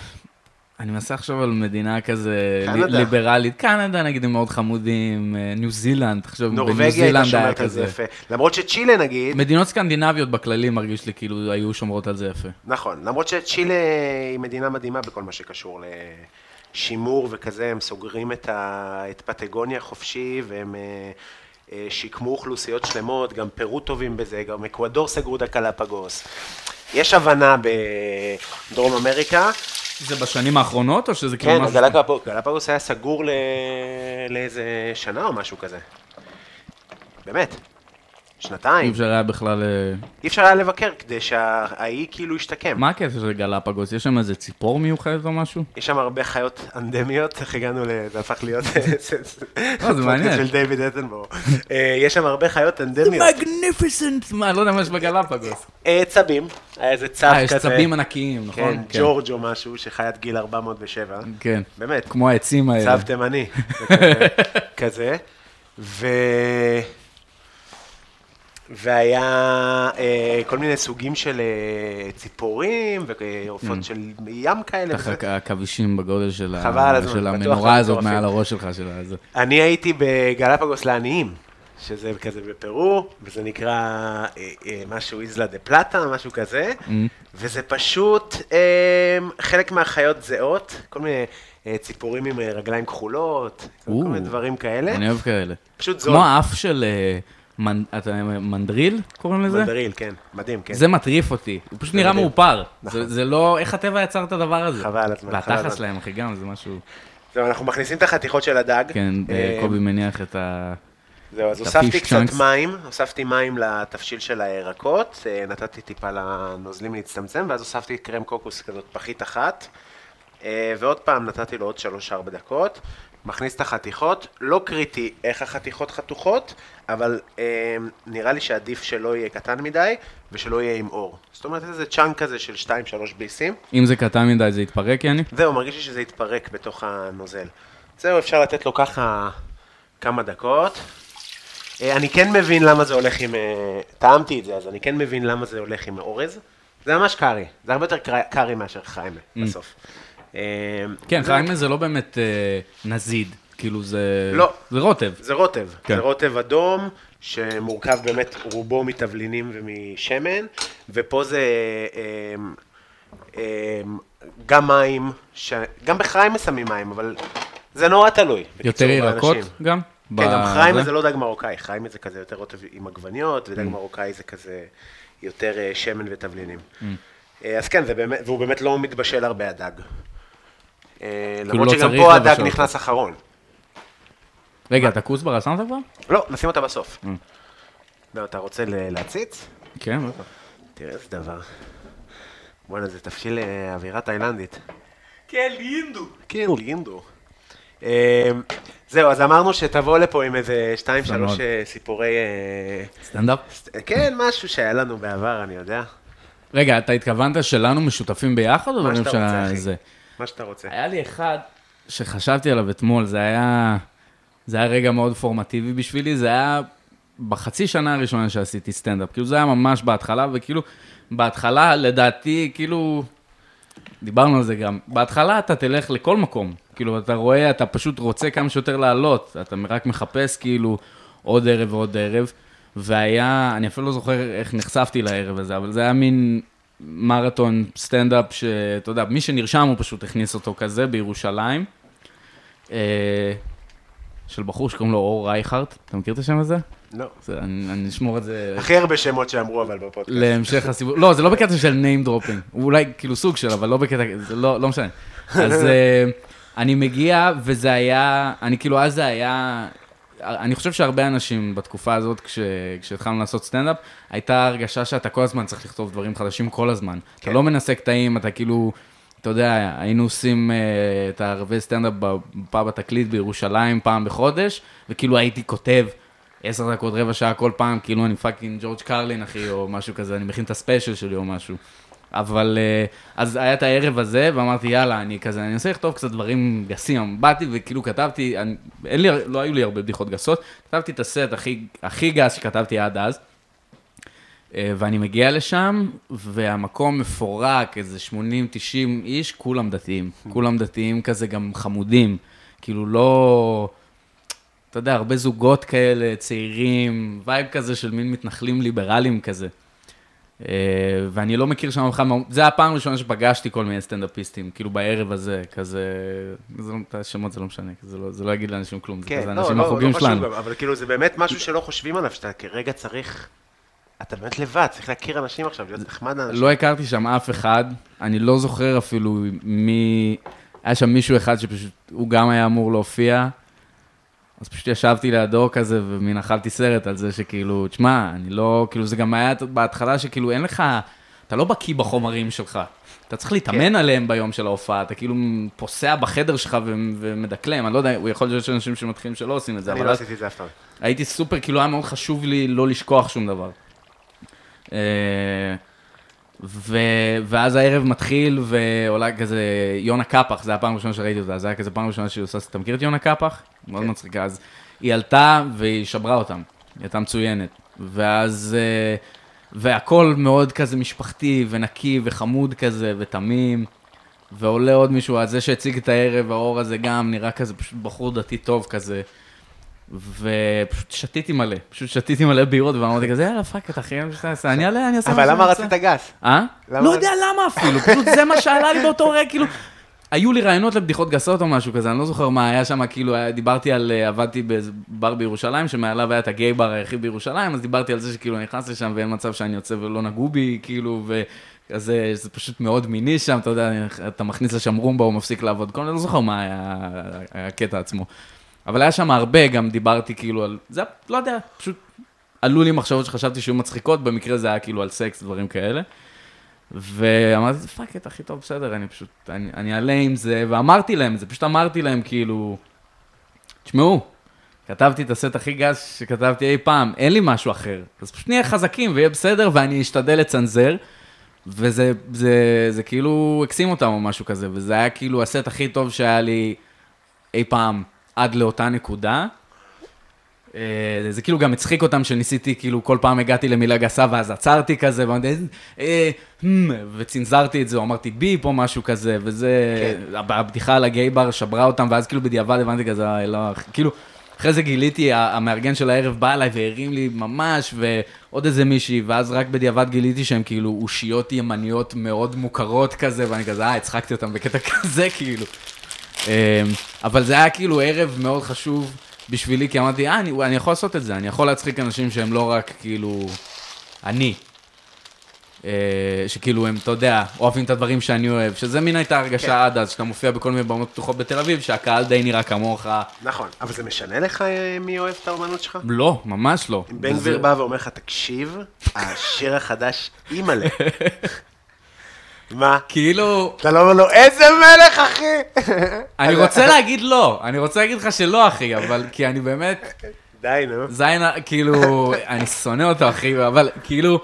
אני מנסה לחשוב על מדינה כזה קנדה. ליברלית. קנדה נגיד הם מאוד חמודים, אה, ניו זילנד, תחשוב, בניו זילנד היה כזה. יפה. למרות שצ'ילה נגיד, מדינות סקנדינביות בכללי מרגיש לי כאילו היו שומרות על זה יפה. נכון, למרות שצ'ילה היא מדינה מדהימה בכל מה שקשור לשימור וכזה, הם סוגרים את, ה... את פטגוניה חופשי והם אה, אה, שיקמו אוכלוסיות שלמות, גם פרו טובים בזה, גם אקוודור סגרו את הקלפגוס. יש הבנה בדרום אמריקה, זה בשנים האחרונות או שזה כאילו כן, משהו... הגלפגוס, גלפגוס היה סגור ל... לאיזה שנה או משהו כזה. באמת, אי שנתיים. אפשר היה בכלל... אה, אי אפשר היה לבקר כדי שהאי כאילו ישתקם. מה הקטע של גלפגוס? יש שם איזה ציפור מיוחדת או משהו? יש שם הרבה חיות אנדמיות, איך הגענו ל... זה הפך להיות... לא, זה מעניין. של דיוויד אטנבורו. אה, יש שם הרבה חיות אנדמיות. מגניפיסנט! מה, לא יודע מה יש בגלפגוס. אה, צבים, היה איזה צב אה, יש כזה. צבים ענקיים, נכון? כן, ג'ורג' או משהו, שחיית גיל 407. כן. באמת, כמו העצים האלה. צב תימני. זה כזה- כזה. והיה אה, כל מיני סוגים של אה, ציפורים ועופות של ים כאלה. ככה וזה. עכבישים בגודל של ה- הזמן, של המנורה הזאת. מעל הראש שלך, של הזה. אני הייתי בגלפגוס לעניים, שזה כזה בפרו, וזה נקרא אה, אה, משהו איזלה דה פלטה, משהו כזה, Mm. וזה פשוט אה, חלק מהחיות זהות, כל מיני אה, ציפורים עם רגליים כחולות, כל או. מיני דברים כאלה, אני אוהב כאלה. פשוט זול. כמו האף של אה, מנ- אתה- מנדריל, קוראים לזה? מנדריל, כן, מדהים, כן. זה מטריף אותי, הוא פשוט נראה. מאופר. נכון. זה- זה לא, איך הטבע יצר את הדבר הזה? חבל על הזמן, חבל על והתחת הזמן. שלהם, אחי, גם, זה משהו... זהו, אנחנו מכניסים את החתיכות של הדג. כן, אה, אה, קובי מניח את ה... זהו, אז הוספתי קצת. מים, הוספתי מים לתבשיל של הירקות, אה, נתתי טיפה לנוזלים להצטמצם, ואז הוספתי קרם קוקוס כזאת פחית אחת, ועוד פעם נתתי לו עוד 3-4 דקות, מכניס את החתיכות, לא קריטי איך החתיכות חתוכות, אבל אה, נראה לי שעדיף שלא יהיה קטן מדי, ושלא יהיה עם אור. זאת אומרת איזה צ'אנק כזה של 2-3 ביסים. אם זה קטן מדי זה יתפרק, יעני? זהו, מרגיש לי שזה יתפרק בתוך הנוזל. זהו, אפשר לתת לו ככה כמה דקות. אה, אני כן מבין למה זה הולך עם... אה, טעמתי את זה, אז אני כן מבין למה זה הולך עם אורז. זה ממש קארי, זה הרבה יותר קארי מאשר חיימה בסוף. אה, כן, זה- חיימה זה לא באמת אה, נזיד, כאילו זה... לא. זה רוטב. זה רוטב, כן. זה רוטב אדום, שמורכב באמת רובו מתבלינים ומשמן, ופה זה אה, גם מים, ש... גם בחיים שמים מים, אבל זה נורא תלוי. יותר ירקות. גם? כן, גם בזה? חיים זה לא דג מרוקאי, חיים זה כזה יותר רוטב עם עגבניות, Mm. ודג מרוקאי זה כזה יותר שמן ותבלינים. אה, אז כן, זה באמת, והוא באמת לא מתבשל הרבה הדג. אה, למרות לא שגם פה הדג נכנס אחרון. רגע, את הכוסברה שמת כבר? לא, נשים אותה בסוף. Mm. לא, אתה רוצה ל- להציץ? כן, בטח. תראה איזה דבר. בואנה, זה תבשיל אה, אווירה תאילנדית. כן, לינדו. כן, לינדו. אה, זהו, אז אמרנו שתבוא לפה עם איזה שתיים, שלוש סיפורי... סטנדאפ? כן, משהו שהיה לנו בעבר, אני יודע. רגע, אתה התכוונת שלנו משותפים ביחד, או מה שאתה רוצה, אחי. מה שאתה רוצה. היה לי אחד שחשבתי עליו אתמול, זה היה, זה היה רגע מאוד פורמטיבי בשבילי, זה היה בחצי שנה הראשונה שעשיתי סטנדאפ, כאילו זה היה ממש בהתחלה, וכאילו, בהתחלה, לדעתי, כאילו, דיברנו על זה גם, בהתחלה אתה תלך לכל מקום, כאילו, אתה רואה, אתה פשוט רוצה כמה שיותר לעלות, אתה רק מחפש, כאילו, עוד ערב ועוד ערב, והיה, אני אפילו לא זוכר איך נחשפתי לערב הזה, אבל זה היה מין מרתון סטנדאפ, שאתה יודע, מי שנרשם הוא פשוט הכניס אותו כזה בירושלים, אה, של בחור שקוראים לו אור רייכרט, אתה מכיר את השם הזה? לא. זה, אני, אני אשמור את זה הכי הרבה שמות שאמרו אבל בפודקאסט. להמשך הסיבוב. לא, זה לא בקטע של name dropping. הוא אולי כאילו סוג של, אבל לא בקטע, זה לא, לא משנה. אז אה, אני מגיע, וזה היה, אני כאילו, אז זה היה, אני חושב שהרבה אנשים בתקופה הזאת, כש, כשהתחלנו לעשות סטנדאפ, הייתה הרגשה שאתה כל הזמן צריך לכתוב דברים חדשים כל הזמן. כן. אתה לא מנסה קטעים, אתה כאילו... אתה יודע, היינו עושים אה, את הערבי סטנדאפ בפאב התקליט בירושלים פעם בחודש, וכאילו הייתי כותב עשר דקות, רבע שעה כל פעם, כאילו אני fucking ג'ורג' קרלין, אחי, או משהו כזה, אני מכין את ה special שלי או משהו. אבל, אה, אז היה את הערב הזה, ואמרתי, יאללה, אני כזה, אני אנסה לכתוב קצת דברים גסים. באתי וכאילו כתבתי, אני, אין לי, לא היו לי הרבה בדיחות גסות, כתבתי את הסט הכי, הכי גס שכתבתי עד אז. אה, ואני מגיע לשם, והמקום מפורק, איזה 80-90 איש, כולם דתיים. כולם דתיים כזה גם חמודים. כאילו לא... אתה יודע, הרבה זוגות כאלה, צעירים, vibe כזה של מין מתנחלים ליברליים כזה. אה, ואני לא מכיר שם בכלל, זה הפעם הראשונה שפגשתי כל מיני סטנדאפיסטים, כאילו בערב הזה, כזה, זה לא, את השמות זה לא משנה, זה לא, זה לא יגיד לאנשים כלום, זה כן, כזה לא, אנשים לא, מהחוגים לא חשוב שלנו. אבל כאילו זה באמת משהו שלא חושבים עליו, שאתה כרגע צריך... אתה באמת לבד, צריך להכיר אנשים עכשיו, להיות נחמד לאנשים. לא הכרתי שם אף אחד, אני לא זוכר אפילו מי... היה שם מישהו אחד שפשוט, הוא גם היה אמור להופיע, אז פשוט ישבתי לידו כזה, ומין אכלתי סרט על זה שכאילו, תשמע, אני לא, כאילו זה גם היה בהתחלה שכאילו אין לך, אתה לא בקיא בחומרים שלך. אתה צריך להתאמן כן. עליהם ביום של ההופעה, אתה כאילו פוסע בחדר שלך ו- ומדקלם, אני לא יודע, הוא יכול להיות שיש אנשים שמתחילים שלא עושים את זה, אני לא עשיתי את זה אף פעם. הייתי סופר, כאילו היה מאוד חשוב לי לא לשכוח שום דבר. ו... ואז הערב מתחיל, ועולה כזה יונה קפח, זה הפעם הראשונה שראיתי אותה, זה היה כזה פעם ראשונה שהיא עושה, אתה מכיר את יונה קפח? מאוד מצחיקה, אז היא עלתה והיא שברה אותם, היא הייתה מצוינת. ואז, אה, והכל מאוד כזה משפחתי ונקי וחמוד כזה ותמים. ועולה עוד מישהו, אז זה שהציג את הערב, האור הזה גם נראה כזה פשוט בחור דתי טוב כזה. ופשוט שתיתי מלא, פשוט שתיתי מלא בירות, ואמרתי כזה, יאללה, fuck it אחי, אני אעלה, אני אעשה מה אבל שאני למה רוצה." רצית גס? אה? למה- לא יודע למה אפילו, פשוט זה מה שעלה לי באותו רגע, כאילו... היו לי רעיונות לבדיחות גסות או משהו כזה, אני לא זוכר מה היה שם, כאילו, דיברתי על, אה, עבדתי באיזה בר בירושלים, שמעליו היה את ה gay bar היחיד בירושלים, אז דיברתי על זה שכאילו אני נכנס לשם ואין מצב שאני יוצא ולא נגעו בי, כאילו, אז אה, זה פשוט מאוד מיני שם, אתה יודע, אתה מכניס לשם רומבה, הוא מפסיק לעבוד, כל מיני, לא זוכר מה היה הקטע עצמו. אבל היה שם הרבה, גם דיברתי כאילו על, זה, לא יודע, פשוט עלו לי מחשבות שחשבתי שיהיו מצחיקות, במקרה זה היה כאילו על סקס, דברים כאלה. ואמרתי, fuck it, הכי טוב, בסדר, אני פשוט, אני, אעלה עם זה, ואמרתי להם את זה, פשוט אמרתי להם, כאילו, תשמעו, כתבתי את הסט הכי גס שכתבתי אי פעם, אין לי משהו אחר, אז פשוט נהיה חזקים ויהיה בסדר, ואני אשתדל לצנזר, וזה זה, זה כאילו הקסים אותם או משהו כזה, וזה היה כאילו הסט הכי טוב שהיה לי אי פעם עד לאותה נקודה. אה, זה כאילו גם הצחיק אותם שניסיתי, כאילו כל פעם הגעתי למילה גסה ואז עצרתי כזה, ואמרתי, אה, hmm, וצנזרתי את זה, או אמרתי ביפ או משהו כזה, וזה, הבדיחה על הגיי בר שברה אותם, ואז כאילו בדיעבד הבנתי כזה, אה, לא, כאילו, אחרי זה גיליתי, המארגן של הערב בא אליי והרים לי ממש, ועוד איזה מישהי, ואז רק בדיעבד גיליתי שהם כאילו אושיות ימניות מאוד מוכרות כזה, ואני כזה, אה, הצחקתי אותם בקטע כזה, כאילו. אמ, אבל זה היה כאילו ערב מאוד חשוב בשבילי, כי אמרתי, אה, אני, אני יכול לעשות את זה, אני יכול להצחיק אנשים שהם לא רק כאילו אני. אה, שכאילו הם, אתה יודע, אוהבים את הדברים שאני אוהב, שזה מין הייתה הרגשה כן. עד אז, שאתה מופיע בכל מיני במות פתוחות בתל אביב, שהקהל די נראה כמוך. נכון, אבל זה משנה לך אה, מי אוהב את האומנות שלך? לא, ממש לא. אם בן גביר בא ואומר לך, תקשיב, השיר החדש, אימא'לה. מה? כאילו, אתה לא אומר לו, איזה מלך, אחי! אני רוצה להגיד לא, אני רוצה להגיד לך שלא, אחי, אבל כי אני באמת, די, נו. זין, כאילו, אני שונא אותו, אחי, אבל כאילו,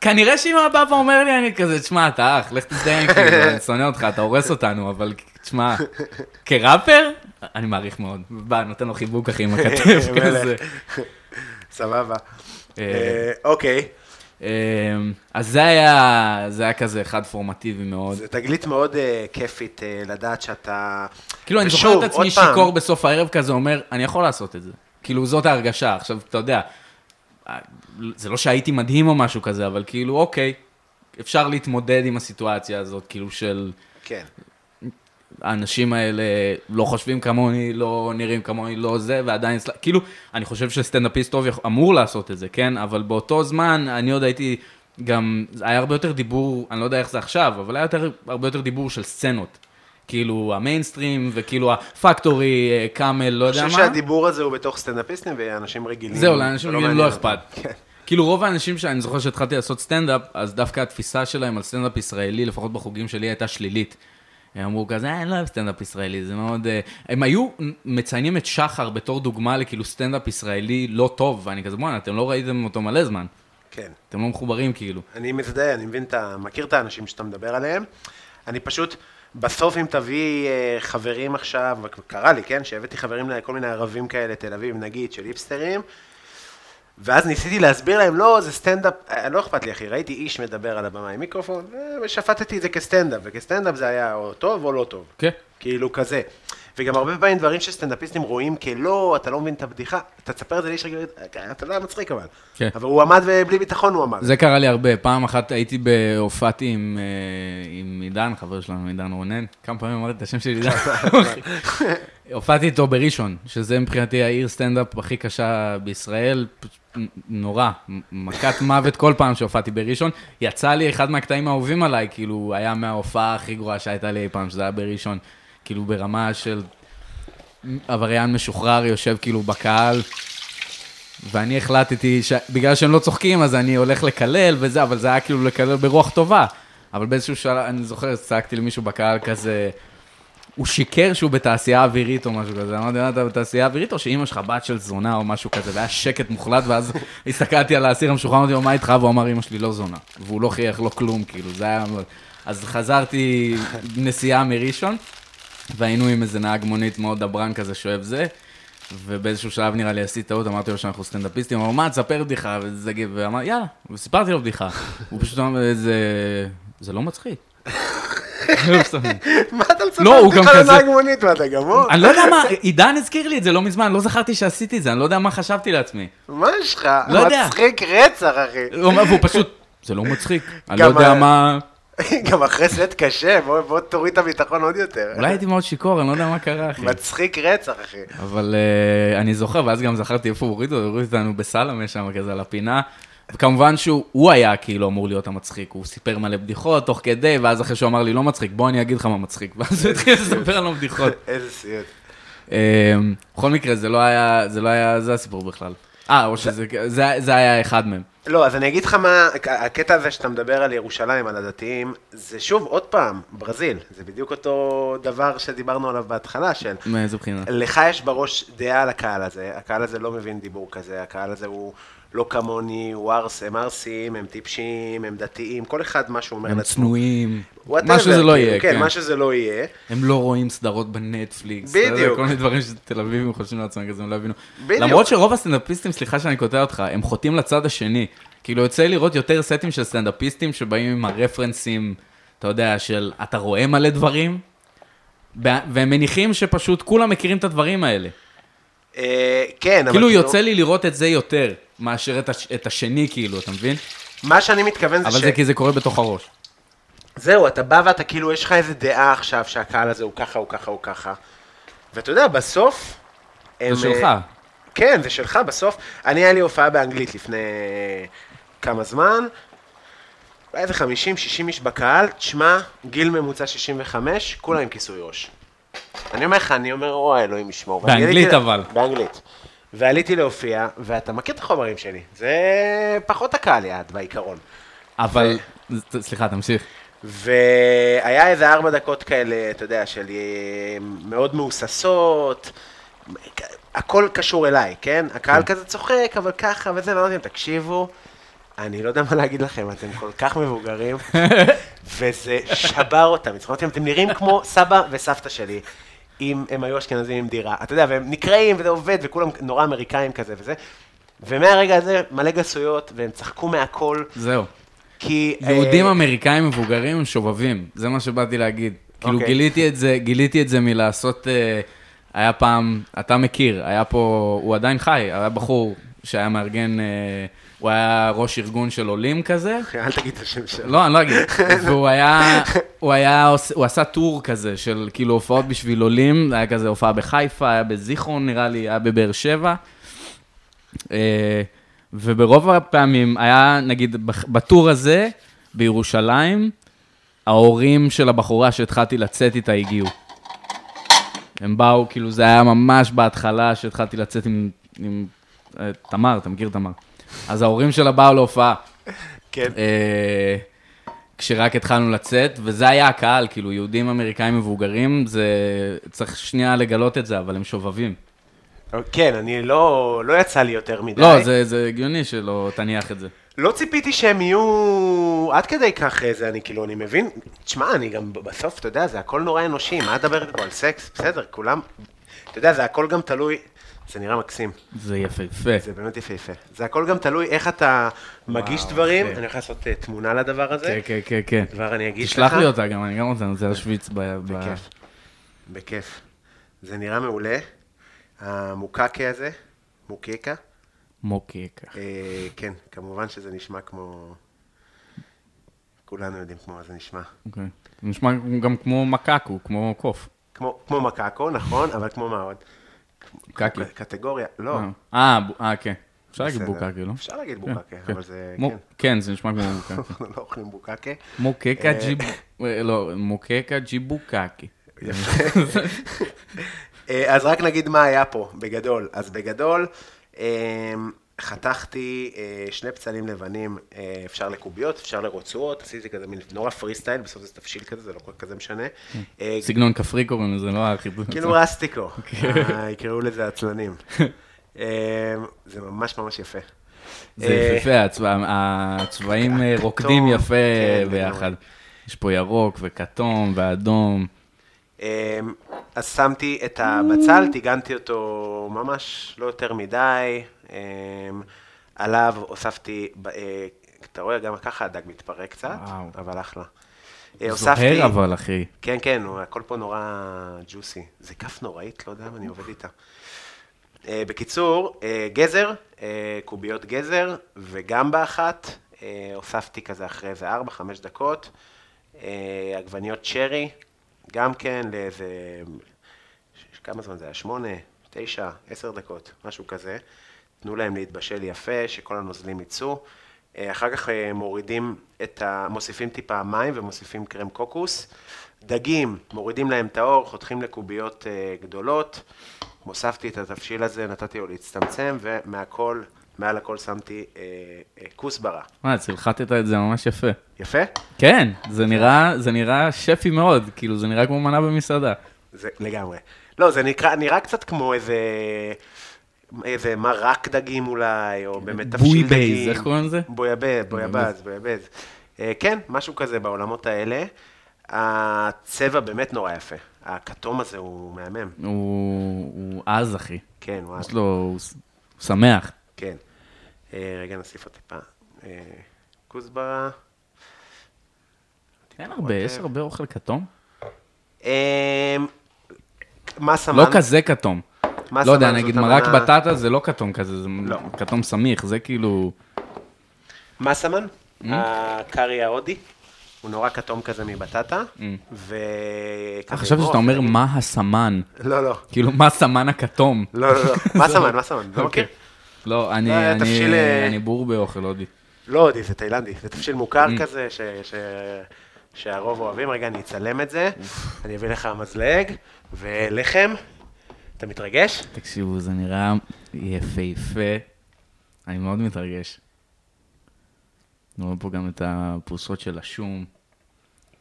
כנראה שאם הוא בא ואומר לי, אני כזה, תשמע, אתה אח, לך תזדיין, כאילו, אני שונא אותך, אתה הורס אותנו, אבל תשמע, כראפר, אני מעריך מאוד. בא, נותן לו חיבוק, אחי, עם הכתף מלך. כזה. סבבה. אה, אה, אוקיי. אמ, אז זה היה, זה היה כזה אחד פורמטיבי מאוד. זו תגלית מאוד אה, כיפית אה, לדעת שאתה... כאילו, אני זוכר את עצמי שיכור בסוף הערב כזה, אומר, אני יכול לעשות את זה. כאילו, זאת ההרגשה. עכשיו, אתה יודע, זה לא שהייתי מדהים או משהו כזה, אבל כאילו, אוקיי, אפשר להתמודד עם הסיטואציה הזאת, כאילו, של כן. האנשים האלה לא חושבים כמוני, לא נראים כמוני, לא זה, ועדיין, כאילו, אני חושב שסטנדאפיסט טוב אמור לעשות את זה, כן? אבל באותו זמן, אני עוד הייתי, גם, היה הרבה יותר דיבור, אני לא יודע איך זה עכשיו, אבל היה יותר, הרבה יותר דיבור של סצנות. כאילו, המיינסטרים, וכאילו הפקטורי, אה, קאמל, לא אני יודע חושב מה. שהדיבור הזה הוא בתוך סטנדאפיסטים ואנשים רגילים. זהו, לאנשים לא רגילים לא אכפת. כן. כאילו רוב האנשים שאני זוכר שהתחלתי לעשות סטנדאפ, אז דווקא התפיסה שלהם על סטנדאפ ישראלי, לפחות בחוגים שלי, הייתה שלילית. הם אמרו כזה, אה, אני לא אוהב סטנדאפ ישראלי, זה מאוד... אה", הם היו מציינים את שחר בתור דוגמה לכאילו סטנדאפ ישראלי לא טוב, ואני כזה, בואנה, אתם לא ראיתם אותו מלא זמן. כן. אתם לא מחוברים כאילו. אני מזדהה, אני מבין, אתה מכיר את האנשים שאתה מדבר עליהם. אני פשוט, בסוף אם תביא אה, חברים עכשיו, קרה לי, כן? שהבאתי חברים לכל מיני ערבים כאלה, תל אביב, נגיד, של היפסטרים, ואז ניסיתי להסביר להם, לא, זה סטנדאפ, אה, לא אכפת לי, אחי, ראיתי איש מדבר על הבמה עם מיקרופון, ושפטתי את זה כסטנדאפ, וכסטנדאפ זה היה או טוב או לא טוב. כן. כאילו כזה. וגם הרבה פעמים דברים שסטנדאפיסטים רואים כלא, אתה לא מבין את הבדיחה, אתה תספר את זה לאיש רגיל, "אה, אתה לא היה מצחיק אבל. כן. אבל הוא עמד ובלי ביטחון הוא עמד. זה קרה לי הרבה. פעם אחת הייתי בהופעתי עם, אה, עם עידן, חבר שלנו, עידן רונן. כמה פעמים אמרתי את השם של עידן? הופעתי איתו בראשון, שזה מבחינתי העיר סטנדאפ הכי קשה בישראל. נורא, מכת מוות כל פעם שהופעתי בראשון. יצא לי אחד מהקטעים האהובים עליי, כאילו, היה מההופעה הכי גרועה שהייתה לי אי פעם, שזה היה בראשון. כאילו, ברמה של עבריין משוחרר יושב כאילו בקהל. ואני החלטתי שבגלל שהם לא צוחקים, אז אני הולך לקלל וזה, אבל זה היה כאילו לקלל ברוח טובה. אבל באיזשהו שלב, אני זוכר, צעקתי למישהו בקהל כזה, הוא שיקר שהוא בתעשייה אווירית או משהו כזה. אמרתי, "מה, אתה בתעשייה אווירית או שאימא שלך בת של זונה או משהו כזה, והיה שקט מוחלט, ואז הסתכלתי על האסיר המשוחרר, אמרתי לו, מה איתך? והוא אמר, אמא שלי לא זונה. והוא לא חייך, לא כלום, כאילו, זה היה... אז חזרתי נסיעה מראשון, והיינו עם איזה נהג מונית מאוד דברן כזה שאוהב זה, ובאיזשהו שלב נראה לי עשיתי טעות, אמרתי לו שאנחנו סטנדאפיסטים, הוא אמר, מה, תספר בדיחה, וזה, ואמר, יאללה, וסיפרתי לו בדיחה. הוא פשוט אמר, זה, זה לא מצחיק. מה אתה מצפה? לא, בדיחה לנהג מונית, מה אתה גמור? אני לא יודע מה, עידן הזכיר לי את זה לא מזמן, לא זכרתי שעשיתי את זה, אני לא יודע מה חשבתי לעצמי. מה יש לך? לא. מצחיק רצח, אחי. והוא פשוט, זה לא מצחיק, אני לא יודע מה, גם אחרי סט קשה, בוא בוא תוריד את הביטחון עוד יותר. אולי הייתי מאוד שיכור, אני לא יודע מה קרה, אחי. מצחיק רצח, אחי. אבל uh, אני זוכר, ואז גם זכרתי איפה הוא הוריד אותו, הוריד אותנו בסלמה שם, כזה על הפינה. וכמובן שהוא הוא היה כאילו אמור להיות המצחיק, הוא סיפר מלא בדיחות תוך כדי, ואז אחרי שהוא אמר לי לא מצחיק, בוא אני אגיד לך מה מצחיק, ואז הוא התחיל לספר לנו בדיחות. איזה סיוט. אמ, בכל מקרה, זה לא היה, זה לא היה, זה הסיפור בכלל. אה, או שזה, זה, זה היה אחד מהם. לא, אז אני אגיד לך מה, הקטע הזה שאתה מדבר על ירושלים, על הדתיים, זה שוב, עוד פעם, ברזיל. זה בדיוק אותו דבר שדיברנו עליו בהתחלה, של מאיזה בחינה? לך יש בראש דעה על הקהל הזה, הקהל הזה לא מבין דיבור כזה, הקהל הזה הוא לא כמוני, הוא ארס, הם ארסים, הם טיפשים, הם דתיים, כל אחד מה שהוא אומר הם לעצמו. צנועים, Whatever, מה שזה לא כאילו, יהיה, כן, כן. מה שזה לא יהיה. הם לא רואים סדרות בנטפליקס. בדיוק. כל מיני דברים שתל אביבים חושבים לעצמם כזה, הם לא הבינו. בדיוק. למרות שרוב הסטנדאפיסטים, סליחה שאני קוטע אותך, הם חוטאים לצד השני. כאילו, יוצא לראות יותר סטים של סטנדאפיסטים שבאים עם הרפרנסים, אתה יודע, של אתה רואה מלא דברים, והם מניחים שפשוט כולם מכירים את הדברים האלה. אה, כן, אבל כאילו, יוצא לי לראות את זה יותר, מאשר את הש- את השני, כאילו, אתה מבין? מה שאני מתכוון זה אבל ש... זה כי זה קורה בתוך הראש. זהו, אתה בא ואתה כאילו, יש לך איזה דעה עכשיו שהקהל הזה הוא ככה, הוא ככה, הוא ככה. ואתה יודע, בסוף... הם, זה שלך. אה, כן, זה שלך, בסוף. אני, היה לי הופעה באנגלית לפני כמה זמן. היה איזה 50-60 איש בקהל, תשמע, גיל ממוצע 65, כולם עם כיסוי ראש. אני אומר לך, אני אומר, אוי, אלוהים ישמור. באנגלית אבל. באנגלית. ועליתי להופיע, ואתה מכיר את החומרים שלי. זה פחות הקהל יעד בעיקרון. אבל, סליחה, תמשיך. והיה איזה ארבע דקות כאלה, אתה יודע, של אה, מאוד מהוססות, הכל קשור אליי, כן? הקהל כזה צוחק, אבל ככה וזה, ואמרתי להם, תקשיבו, אני לא יודע מה להגיד לכם, אתם כל כך מבוגרים, וזה שבר אותם. אתם נראים כמו סבא וסבתא שלי, אם הם היו אשכנזים עם דירה. אתה יודע, והם נקראים, וזה עובד, וכולם נורא אמריקאים כזה וזה. ומהרגע הזה, מלא גסויות, והם צחקו מהכל, זהו. כי... יהודים אה, אמריקאים מבוגרים הם שובבים, זה מה שבאתי להגיד. כאילו אוקיי. גיליתי את זה, גיליתי את זה מלעשות, אה, היה פעם, אתה מכיר, היה פה, הוא עדיין חי, היה בחור שהיה מארגן, אה, הוא היה ראש ארגון של עולים כזה. אל תגיד את השם שלו. לא, אני לא אגיד. והוא היה, הוא היה, הוא עשה טור כזה של כאילו הופעות בשביל עולים, היה כזה הופעה בחיפה, היה בזיכרון נראה לי, היה בבאר שבע. אה, וברוב הפעמים היה, נגיד, בטור הזה, בירושלים, ההורים של הבחורה שהתחלתי לצאת איתה הגיעו. הם באו, כאילו זה היה ממש בהתחלה שהתחלתי לצאת עם, עם אה, תמר, אתה מכיר תמר? אז ההורים שלה באו להופעה. כן. אה, כשרק התחלנו לצאת, וזה היה הקהל, כאילו, יהודים אמריקאים מבוגרים, זה... צריך שנייה לגלות את זה, אבל הם שובבים. כן, אני לא, לא יצא לי יותר מדי. לא, זה, זה הגיוני שלא תניח את זה. לא ציפיתי שהם יהיו עד כדי כך איזה, אני כאילו, אני מבין, תשמע, אני גם בסוף, אתה יודע, זה הכל נורא אנושי, מה לדבר פה על סקס? בסדר, כולם, אתה יודע, זה הכל גם תלוי, זה נראה מקסים, זה יפהפה. זה באמת יפהפה. זה הכל גם תלוי איך אתה מגיש וואו, דברים, אחי. אני הולך לעשות אה, תמונה לדבר הזה, כן, כן, כן, כן. כבר אני אגיש לך. תשלח לי אותה גם, אני גם רוצה, אני רוצה להשוויץ ב... בכיף, בכיף. זה נראה מעולה, המוקקה הזה, מוקקה, מוקקה. אה, כן, כמובן שזה נשמע כמו, כולנו יודעים כמו מה זה נשמע. אוקיי. זה נשמע גם כמו מקקו, כמו קוף. כמו, כמו מקקו, נכון, אבל כמו מה עוד? קקי. קטגוריה, לא. אה, אה, אה, כן. אפשר להגיד. בוקקי, לא? אפשר להגיד כן, בוקקה, כן. אבל זה, כן. כן, זה נשמע כמו בוקקי. אנחנו לא אוכלים בוקקה. מוקקה אה. אה, לא, מוקקה ג'יבוקקי. אה, אז רק נגיד מה היה פה, בגדול. אז בגדול, חתכתי אה, שני פצלים לבנים, אה, אפשר לקוביות, אפשר לרצועות, עשיתי כזה מין נורא פרי סטייל, בסוף זה תבשיל כזה, זה לא כל כזה משנה. אה, סגנון כפרי קוראים לזה, לא החיבור. כאילו רסטיקו, אה, יקראו לזה עצלנים. אה, זה ממש ממש יפה. זה אה, יפהפה, הצבע- הצבעים אה, רוקדים יפה כן, ביחד. יש פה ירוק וכתום ואדום. אז שמתי את הבצל, טיגנתי אותו ממש לא יותר מדי, עליו הוספתי, אה, אתה רואה, גם ככה הדג מתפרק קצת, וואו. אבל אחלה. אה, הוספתי, זוהר אבל, אחי. כן, כן, הכל פה נורא ג'וסי. זה כף נוראית, לא יודע מה אני עובד איתה. אה, בקיצור, גזר, קוביות גזר, וגם באחת הוספתי כזה אחרי איזה 4-5 דקות, עגבניות צ'רי, גם כן לאיזה, כמה זמן זה היה? 8, 9, 10 דקות, משהו כזה. תנו להם להתבשל יפה, שכל הנוזלים יצאו. אה, אחר כך אה, מורידים את ה... מוסיפים טיפה מים ומוסיפים קרם קוקוס. דגים, מורידים להם את האור, חותכים לקוביות אה, גדולות. הוספתי את התבשיל הזה, נתתי לו להצטמצם, ומהכל, מעל הכל שמתי כוסברה. מה, צלחתת את זה ממש יפה. יפה? כן, זה נראה, זה נראה שפי מאוד, כאילו זה נראה כמו מנה במסעדה. זה לגמרי. לא, זה נקרא, נראה קצת כמו איזה, איזה מרק דגים אולי, או באמת תבשיל בוי דגים. בייז, איך קוראים לזה? בויאבז, בויאבז, בויאבז. אה, כן, משהו כזה בעולמות האלה. הצבע באמת נורא יפה. הכתום הזה הוא מהמם. הוא הוא עז, אחי. כן, וואו. יש לו, הוא הוא שמח. כן. אה, רגע, נוסיף עוד טיפה. אה, כוסברה. אין הרבה, יש הרבה אוכל כתום? אה, מסה לא. כזה כתום. מסה לא יודע, נגיד מרק המנה- בטטה זה לא כתום כזה, זה לא. כתום סמיך, זה כאילו... מסאמן, Mm. הקארי ההודי, הוא נורא כתום כזה מבטטה, ו... אני חשבתי שאתה אומר מה הסמן. לא, לא, כאילו, מה הסמן הכתום? לא, לא, לא, מסאמן, מסאמן, לא מכיר? לא, אני, היה אני, תבשיל, אה, אני בור באוכל הודי. לא הודי, זה תאילנדי, זה תבשיל מוכר Mm. כזה, ש... ש... שהרוב אוהבים. רגע, אני אצלם את זה, אני אביא לך מזלג, ולחם. אתה מתרגש? תקשיבו, זה נראה יפהפה. אני מאוד מתרגש. אני רואה פה גם את הפרוסות של השום.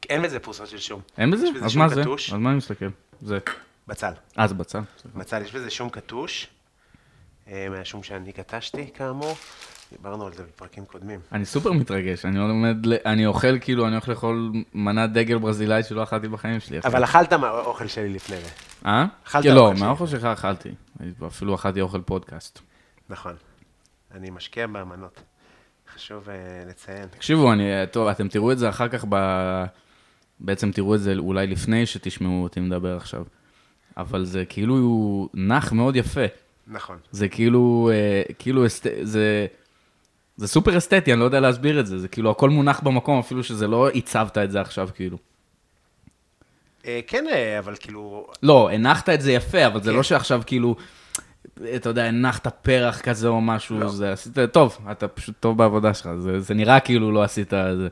אין בזה פרוסות של שום. אין בזה? אז שום מה זה? אז מה אני מסתכל? זה. בצל. אה, זה בצל. בצל, יש בזה שום קטוש. אה, מהשום שאני קטשתי, כאמור. דיברנו על זה בפרקים קודמים. אני סופר מתרגש, אני עומד, אני אוכל כאילו, אני הולך לאכול מנת דגל ברזילאית שלא אכלתי בחיים שלי. אבל אכלת מהאוכל שלי לפני זה. אה? אכלת כן, לא, אוכל. מהאוכל שלך אכלתי. אפילו אכלתי אוכל פודקאסט. נכון. אני משקיע באמנות. חשוב אה, לציין. תקשיבו, אני, טוב, אתם תראו את זה אחר כך ב... בעצם תראו את זה אולי לפני שתשמעו אותי מדבר עכשיו. אבל זה כאילו נח מאוד יפה. נכון. זה כאילו, אה, כאילו. זה, זה סופר אסתטי, אני לא יודע להסביר את זה. זה כאילו הכל מונח במקום, אפילו שזה לא עיצבת את זה עכשיו, כאילו. אה, כן, אה, אבל כאילו, לא, הנחת את זה יפה, אבל זה כן. לא שעכשיו כאילו, אתה יודע, הנחת פרח כזה או משהו, לא. זה עשית, טוב, אתה פשוט טוב בעבודה שלך, זה, נראה כאילו לא עשית זה.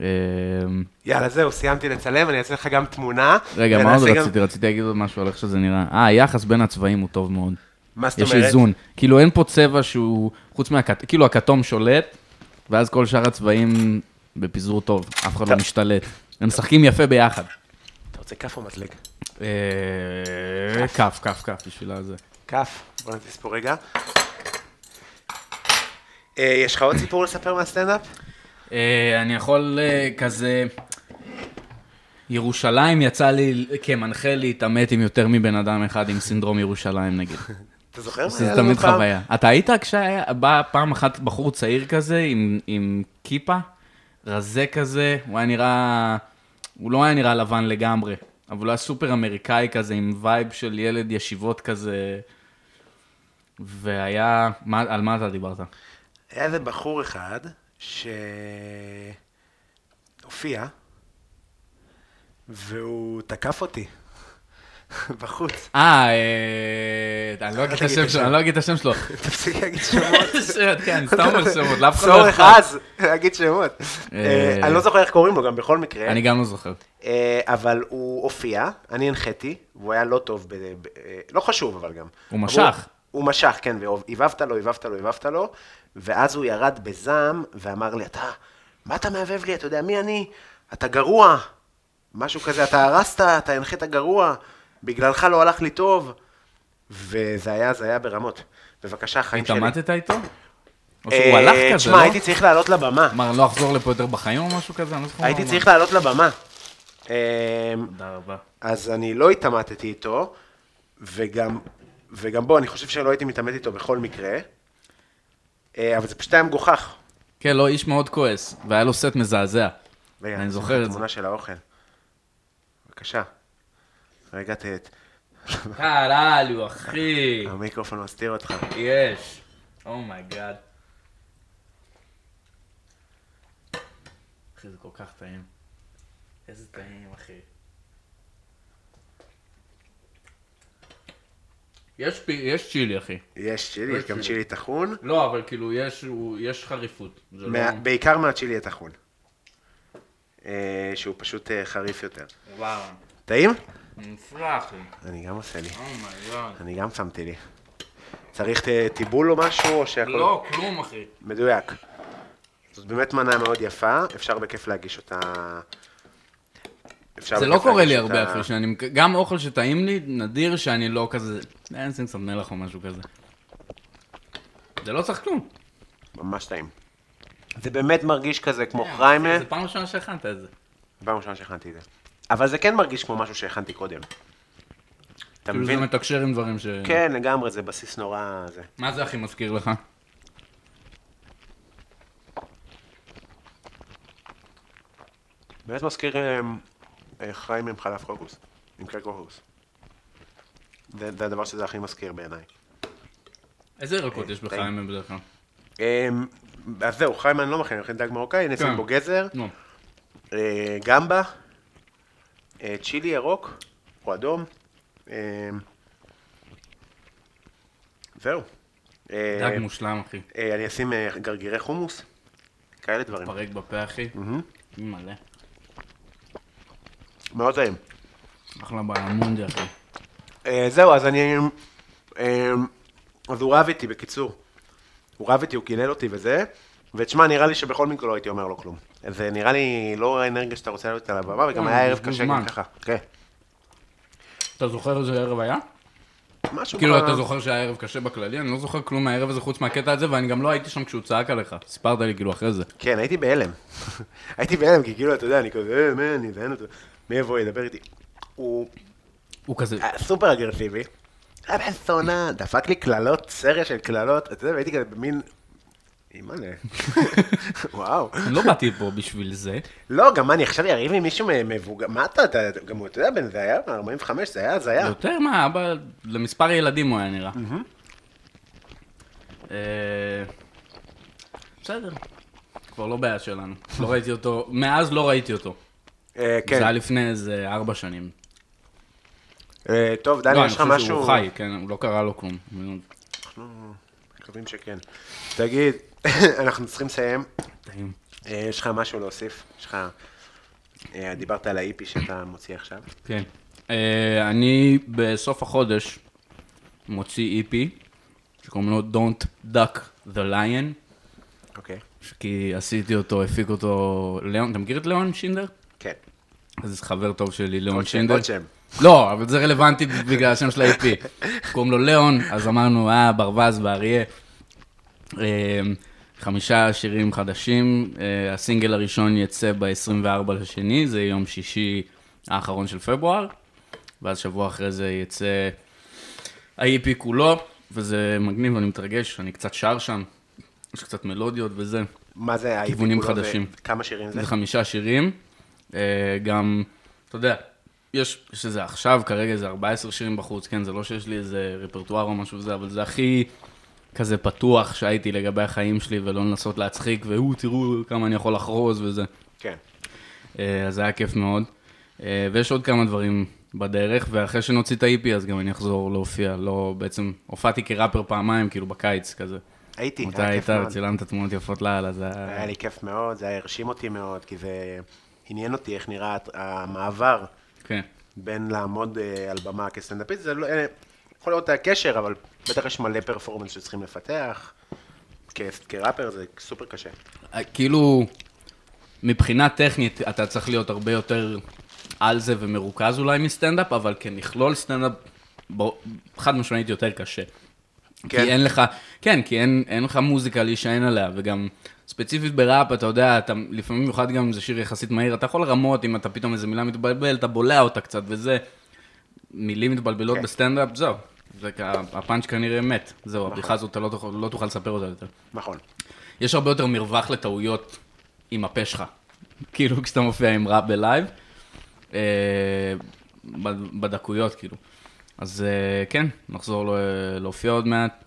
אמ, יאללה, זהו, סיימתי לצלם, אני אעשה לך גם תמונה. רגע, מה עוד רציתי? רציתי להגיד עוד משהו על איך שזה נראה. אה, היחס בין הצבעים הוא טוב מאוד. מה זאת יש אומרת? איזון. כאילו אין פה צבע שהוא, חוץ מהכתום, כאילו הכתום שולט, ואז כל שאר הצבעים בפיזור טוב, אף אחד לא. משתלט. הם משחקים יפה ביחד. אתה רוצה כף או מזלג? אה, כף, כף, כף, בשביל הזה. כף. בוא נטיס פה רגע. אה, יש לך עוד סיפור לספר מהסטנדאפ? אה, אני יכול כזה... ירושלים יצא לי כמנחה להתעמת עם יותר מבן אדם אחד עם סינדרום ירושלים נגיד. אתה זוכר זה תמיד? חוויה. אתה היית כשהיה בא פעם אחת בחור צעיר כזה עם, עם כיפה, רזה כזה, הוא היה נראה, הוא לא היה נראה לבן לגמרי, אבל הוא היה סופר אמריקאי כזה עם vibe של ילד ישיבות כזה, והיה, מה, על מה אתה דיברת? היה איזה בחור אחד שהופיע, והוא תקף אותי בחוץ. אה, אה, אני לא אגיד את השם. שלו, אני לא אגיד את השם שלו. תפסיק להגיד שמות. כן, סתם אומר שמות, לאף אחד לא צורך אכפת. עז להגיד שמות. אה, אה, אני לא זוכר איך קוראים לו גם בכל מקרה. אני גם לא זוכר. אבל הוא הופיע, אני הנחיתי, והוא היה לא טוב, לא חשוב אבל גם. הוא משך. הוא משך, כן, והבבת לו, הבבת לו, הבבת לו, ואז הוא ירד בזעם ואמר לי, אתה, מה אתה מהבהב לי, אתה יודע מי אני? אתה גרוע. משהו כזה, אתה הרסת, אתה הנחית גרוע, בגללך לא הלך לי טוב. וזה היה, זה היה ברמות. בבקשה, חיים שלי. התעמתת איתו? או אה, שהוא הלך כזה, תשמע, לא? הייתי צריך לעלות לבמה. אמר, לא אחזור לפה יותר בחיים או משהו כזה? אני לא זוכר מה הייתי צריך לעלות לבמה. אה, אמר. תודה רבה. אז אני לא התעמתתי איתו, וגם, וגם בוא, אני חושב שלא הייתי מתעמת איתו בכל מקרה, אה, אבל זה פשוט היה מגוחך. כן, לא, איש מאוד כועס, והיה לו סט מזעזע. רגע, אני זוכר את זה. תמונה של האוכל. בבקשה. רגע, ת... קהללו, אחי. המיקרופון מסתיר אותך. יש. Oh, oh my god. אחי, זה כל כך טעים. איזה טעים, אחי. יש, פי- יש צ'ילי, אחי. יש צ'ילי, יש גם צ'ילי. טחון, לא, אבל כאילו, יש, הוא- יש חריפות. זה לא... מה- בעיקר מהצ'ילי הטחון. אה, שהוא פשוט אה, חריף יותר. וואו. טעים? נפלא, אחי. אני גם עושה לי. Oh my god. אני גם שמתי לי. צריך טיבול או משהו, או שהכל... לא, כלום, אחי. מדויק. זאת באמת מנה מאוד יפה, אפשר בכיף להגיש אותה... אפשר זה לא קורה לי הרבה אותה- אפילו, שאני, גם אוכל שטעים לי, נדיר שאני לא כזה, אין שים קצת מלח או משהו כזה. זה לא צריך כלום. ממש טעים. זה באמת מרגיש כזה כמו כן, חריימה, זה פעם ראשונה שהכנת את זה. פעם ראשונה שהכנתי את זה. אבל זה כן מרגיש כמו משהו שהכנתי קודם. אתה כאילו זה מבין? מתקשר עם דברים ש... כן, לגמרי, זה בסיס נורא... זה. מה זה הכי מזכיר לך? באמת מזכיר אה, אה, חריימה עם חלב קוקוס, עם קרק קוקוס. זה זה הדבר שזה הכי מזכיר בעיניי. איזה ירקות יש. בחיים בדרך כלל? אמ, אז זהו, חיים אני לא מכין, אני מכין דג מרוקאי, אני כן. אשים בו גזר. אה, גמבה, צ'ילי ירוק או אדום. אמ, זהו. אה, דג מושלם, אחי. אה, אני אשים אה, גרגירי חומוס, כאלה דברים. פרק בפה, אחי. מלא. מאוד טעים. אחלה בעמונדי, אחי. אה, זהו, אז אני... אה, אז הוא רב איתי, בקיצור. הוא רב איתי, הוא קילל אותי וזה, ותשמע, נראה לי שבכל מקרה לא הייתי אומר לו כלום. זה נראה לי לא האנרגיה שאתה רוצה לעלות על הבמה, וגם אה, היה ערב קשה. גם ככה. כן. אתה זוכר איזה ערב היה? משהו כאילו, אתה זוכר שהיה ערב קשה בכללי? אני לא זוכר כלום מהערב הזה חוץ מהקטע הזה, ואני גם לא הייתי שם כשהוא צעק עליך. סיפרת לי כאילו אחרי זה. כן, הייתי בהלם. הייתי בהלם, כי כאילו, אתה יודע, אני כזה, אה, מה, אני אזיין אותו. מי יבוא, ידבר איתי. הוא הוא כזה... היה סופר אגרסיבי. היה בן זונה, דפק לי קללות, סריה של קללות, אתה יודע, והייתי כזה במין... אימא'לה. וואו. לא באתי פה בשביל זה. לא, גם אני עכשיו אריב עם מישהו מבוגר, מה אתה, אתה, גם הוא, אתה יודע, בן זה היה 45, זה היה הזיה. יותר מה, אבא, למספר ילדים הוא היה נראה. אה, בסדר. כבר לא בעיה שלנו. לא ראיתי אותו, מאז לא ראיתי אותו. אה, זה כן. היה לפני איזה ארבע שנים. אה, טוב, דני, לא, יש לך אני חושב משהו? שהוא חי, כן, הוא לא קרה לו כלום. אנחנו מקווים שכן. תגיד, אנחנו צריכים לסיים. אה, יש לך משהו להוסיף? יש לך... אה, דיברת על ה-IP שאתה מוציא עכשיו. כן. אה, אני בסוף החודש מוציא EP, שקוראים לו Don't Duck the Lion, אוקיי. כי עשיתי אותו, הפיק אותו ליאון, אתה מכיר את ליאון שינדר? כן. אז זה חבר טוב שלי, ליאון שינדר. עוד שם. לא, אבל זה רלוונטי בגלל השם של ה-IP. קוראים לו ליאון, אז אמרנו, אה, ברווז ואריה. אה, חמישה שירים חדשים, אה, הסינגל הראשון יצא ב-24 לשני, זה יום שישי האחרון של פברואר, ואז שבוע אחרי זה יצא ה-EP כולו, וזה מגניב, אני מתרגש, אני קצת שר שם, יש קצת מלודיות וזה. מה זה כיוונים כולו? חדשים. זה- כמה שירים זה? זה חמישה שירים, אה, גם, אתה יודע, יש, יש איזה עכשיו, כרגע איזה 14 שירים בחוץ, כן, זה לא שיש לי איזה רפרטואר או משהו וזה, אבל זה הכי כזה פתוח שהייתי לגבי החיים שלי, ולא לנסות להצחיק, והוא, תראו כמה אני יכול לחרוז וזה. כן. אה, אז זה היה כיף מאוד. אה, ויש עוד כמה דברים בדרך, ואחרי שנוציא את ה-EP, אז גם אני אחזור להופיע. לא, בעצם, הופעתי כראפר פעמיים, כאילו בקיץ כזה. הייתי, אתה היה היית, כיף מאוד. צילמת תמונות יפות לאללה, זה היה... היה לי כיף מאוד, זה היה הרשים אותי מאוד, כי זה עניין אותי איך נראה המעבר כן. בין לעמוד אה, על במה כסטנדאפיסט, זה לא, יכול להיות הקשר, אבל בטח יש מלא פרפורמנס שצריכים לפתח. כראפר זה סופר קשה. כאילו, מבחינה טכנית, אתה צריך להיות הרבה יותר על זה ומרוכז אולי מסטנדאפ, אבל כמכלול סטנדאפ, חד משמעית יותר קשה. כן. כי אין לך, כן, כי אין, אין לך מוזיקה להישען עליה, וגם ספציפית בראפ, אתה יודע, אתה, לפעמים במיוחד גם אם זה שיר יחסית מהיר, אתה יכול לרמות אם אתה פתאום איזה מילה מתבלבל, אתה בולע אותה קצת, וזה, מילים מתבלבלות כן. בסטנדאפ, זהו. זה, הפאנץ' כנראה מת, זהו, הבדיחה הזאת, אתה לא תוכל, לא תוכל לספר אותה יותר. נכון. יש הרבה יותר מרווח לטעויות עם הפה שלך. כאילו, כשאתה מופיע עם ראפ בלייב, אה, בד- בדקויות, כאילו. אז אה, כן, נחזור להופיע עוד מעט,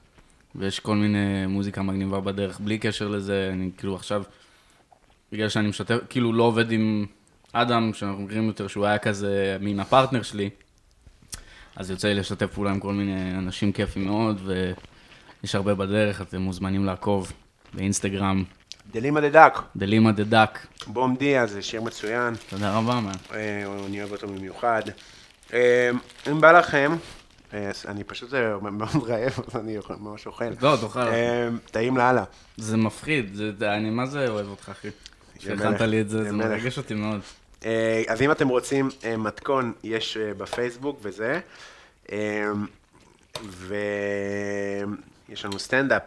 ויש כל מיני מוזיקה מגניבה בדרך, בלי קשר לזה, אני כאילו עכשיו, בגלל שאני משתף, כאילו לא עובד עם אדם, שאנחנו מכירים יותר, שהוא היה כזה מין הפרטנר שלי, אז יוצא לי לשתף פעולה עם כל מיני אנשים כיפים מאוד, ויש הרבה בדרך, אתם מוזמנים לעקוב באינסטגרם, דלימה דה דק, דלימה דה דק. בום דיה, זה שיר מצוין, תודה רבה, מה. אה, אני אוהב אותו במיוחד. אה, אם בא לכם, אה, אני פשוט מאוד רעב, אז אני ממש אוכל. לא, תאכל. טעים לאללה. זה מפחיד, אני מה זה אוהב אותך, אחי. שהכנת לי את זה, זה. מרגש אותי מאוד. אה, אז אם אתם רוצים אה, מתכון, יש אה, בפייסבוק וזה. ויש לנו סטנדאפ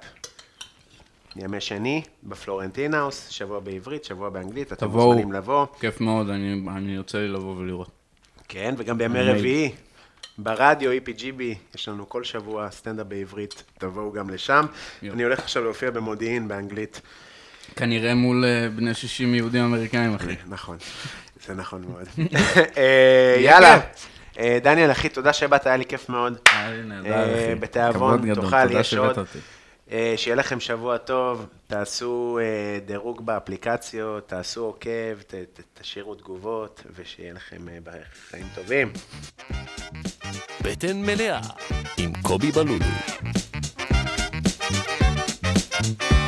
ימי שני בפלורנטינהאוס, שבוע בעברית, שבוע באנגלית, אתם תבואו. מוזמנים לבוא. כיף מאוד, אני, אני יוצא לי לבוא ולראות. כן, וגם בימי רביעי, ברדיו EPGB, יש לנו כל שבוע סטנדאפ בעברית, תבואו גם לשם. יופי. אני הולך עכשיו להופיע במודיעין באנגלית. כנראה מול בני 60 יהודים אמריקאים, אחי. נכון, זה נכון מאוד. יאללה. אה, דניאל, אחי, תודה שבאת, היה לי כיף מאוד. אה, בתיאבון, תאכל, יש עוד. אה, שיהיה לכם שבוע טוב, תעשו דירוג באפליקציות, תעשו עוקב, תשאירו תגובות, ושיהיה לכם חיים טובים. בטן מלאה עם קובי בלולו. thank you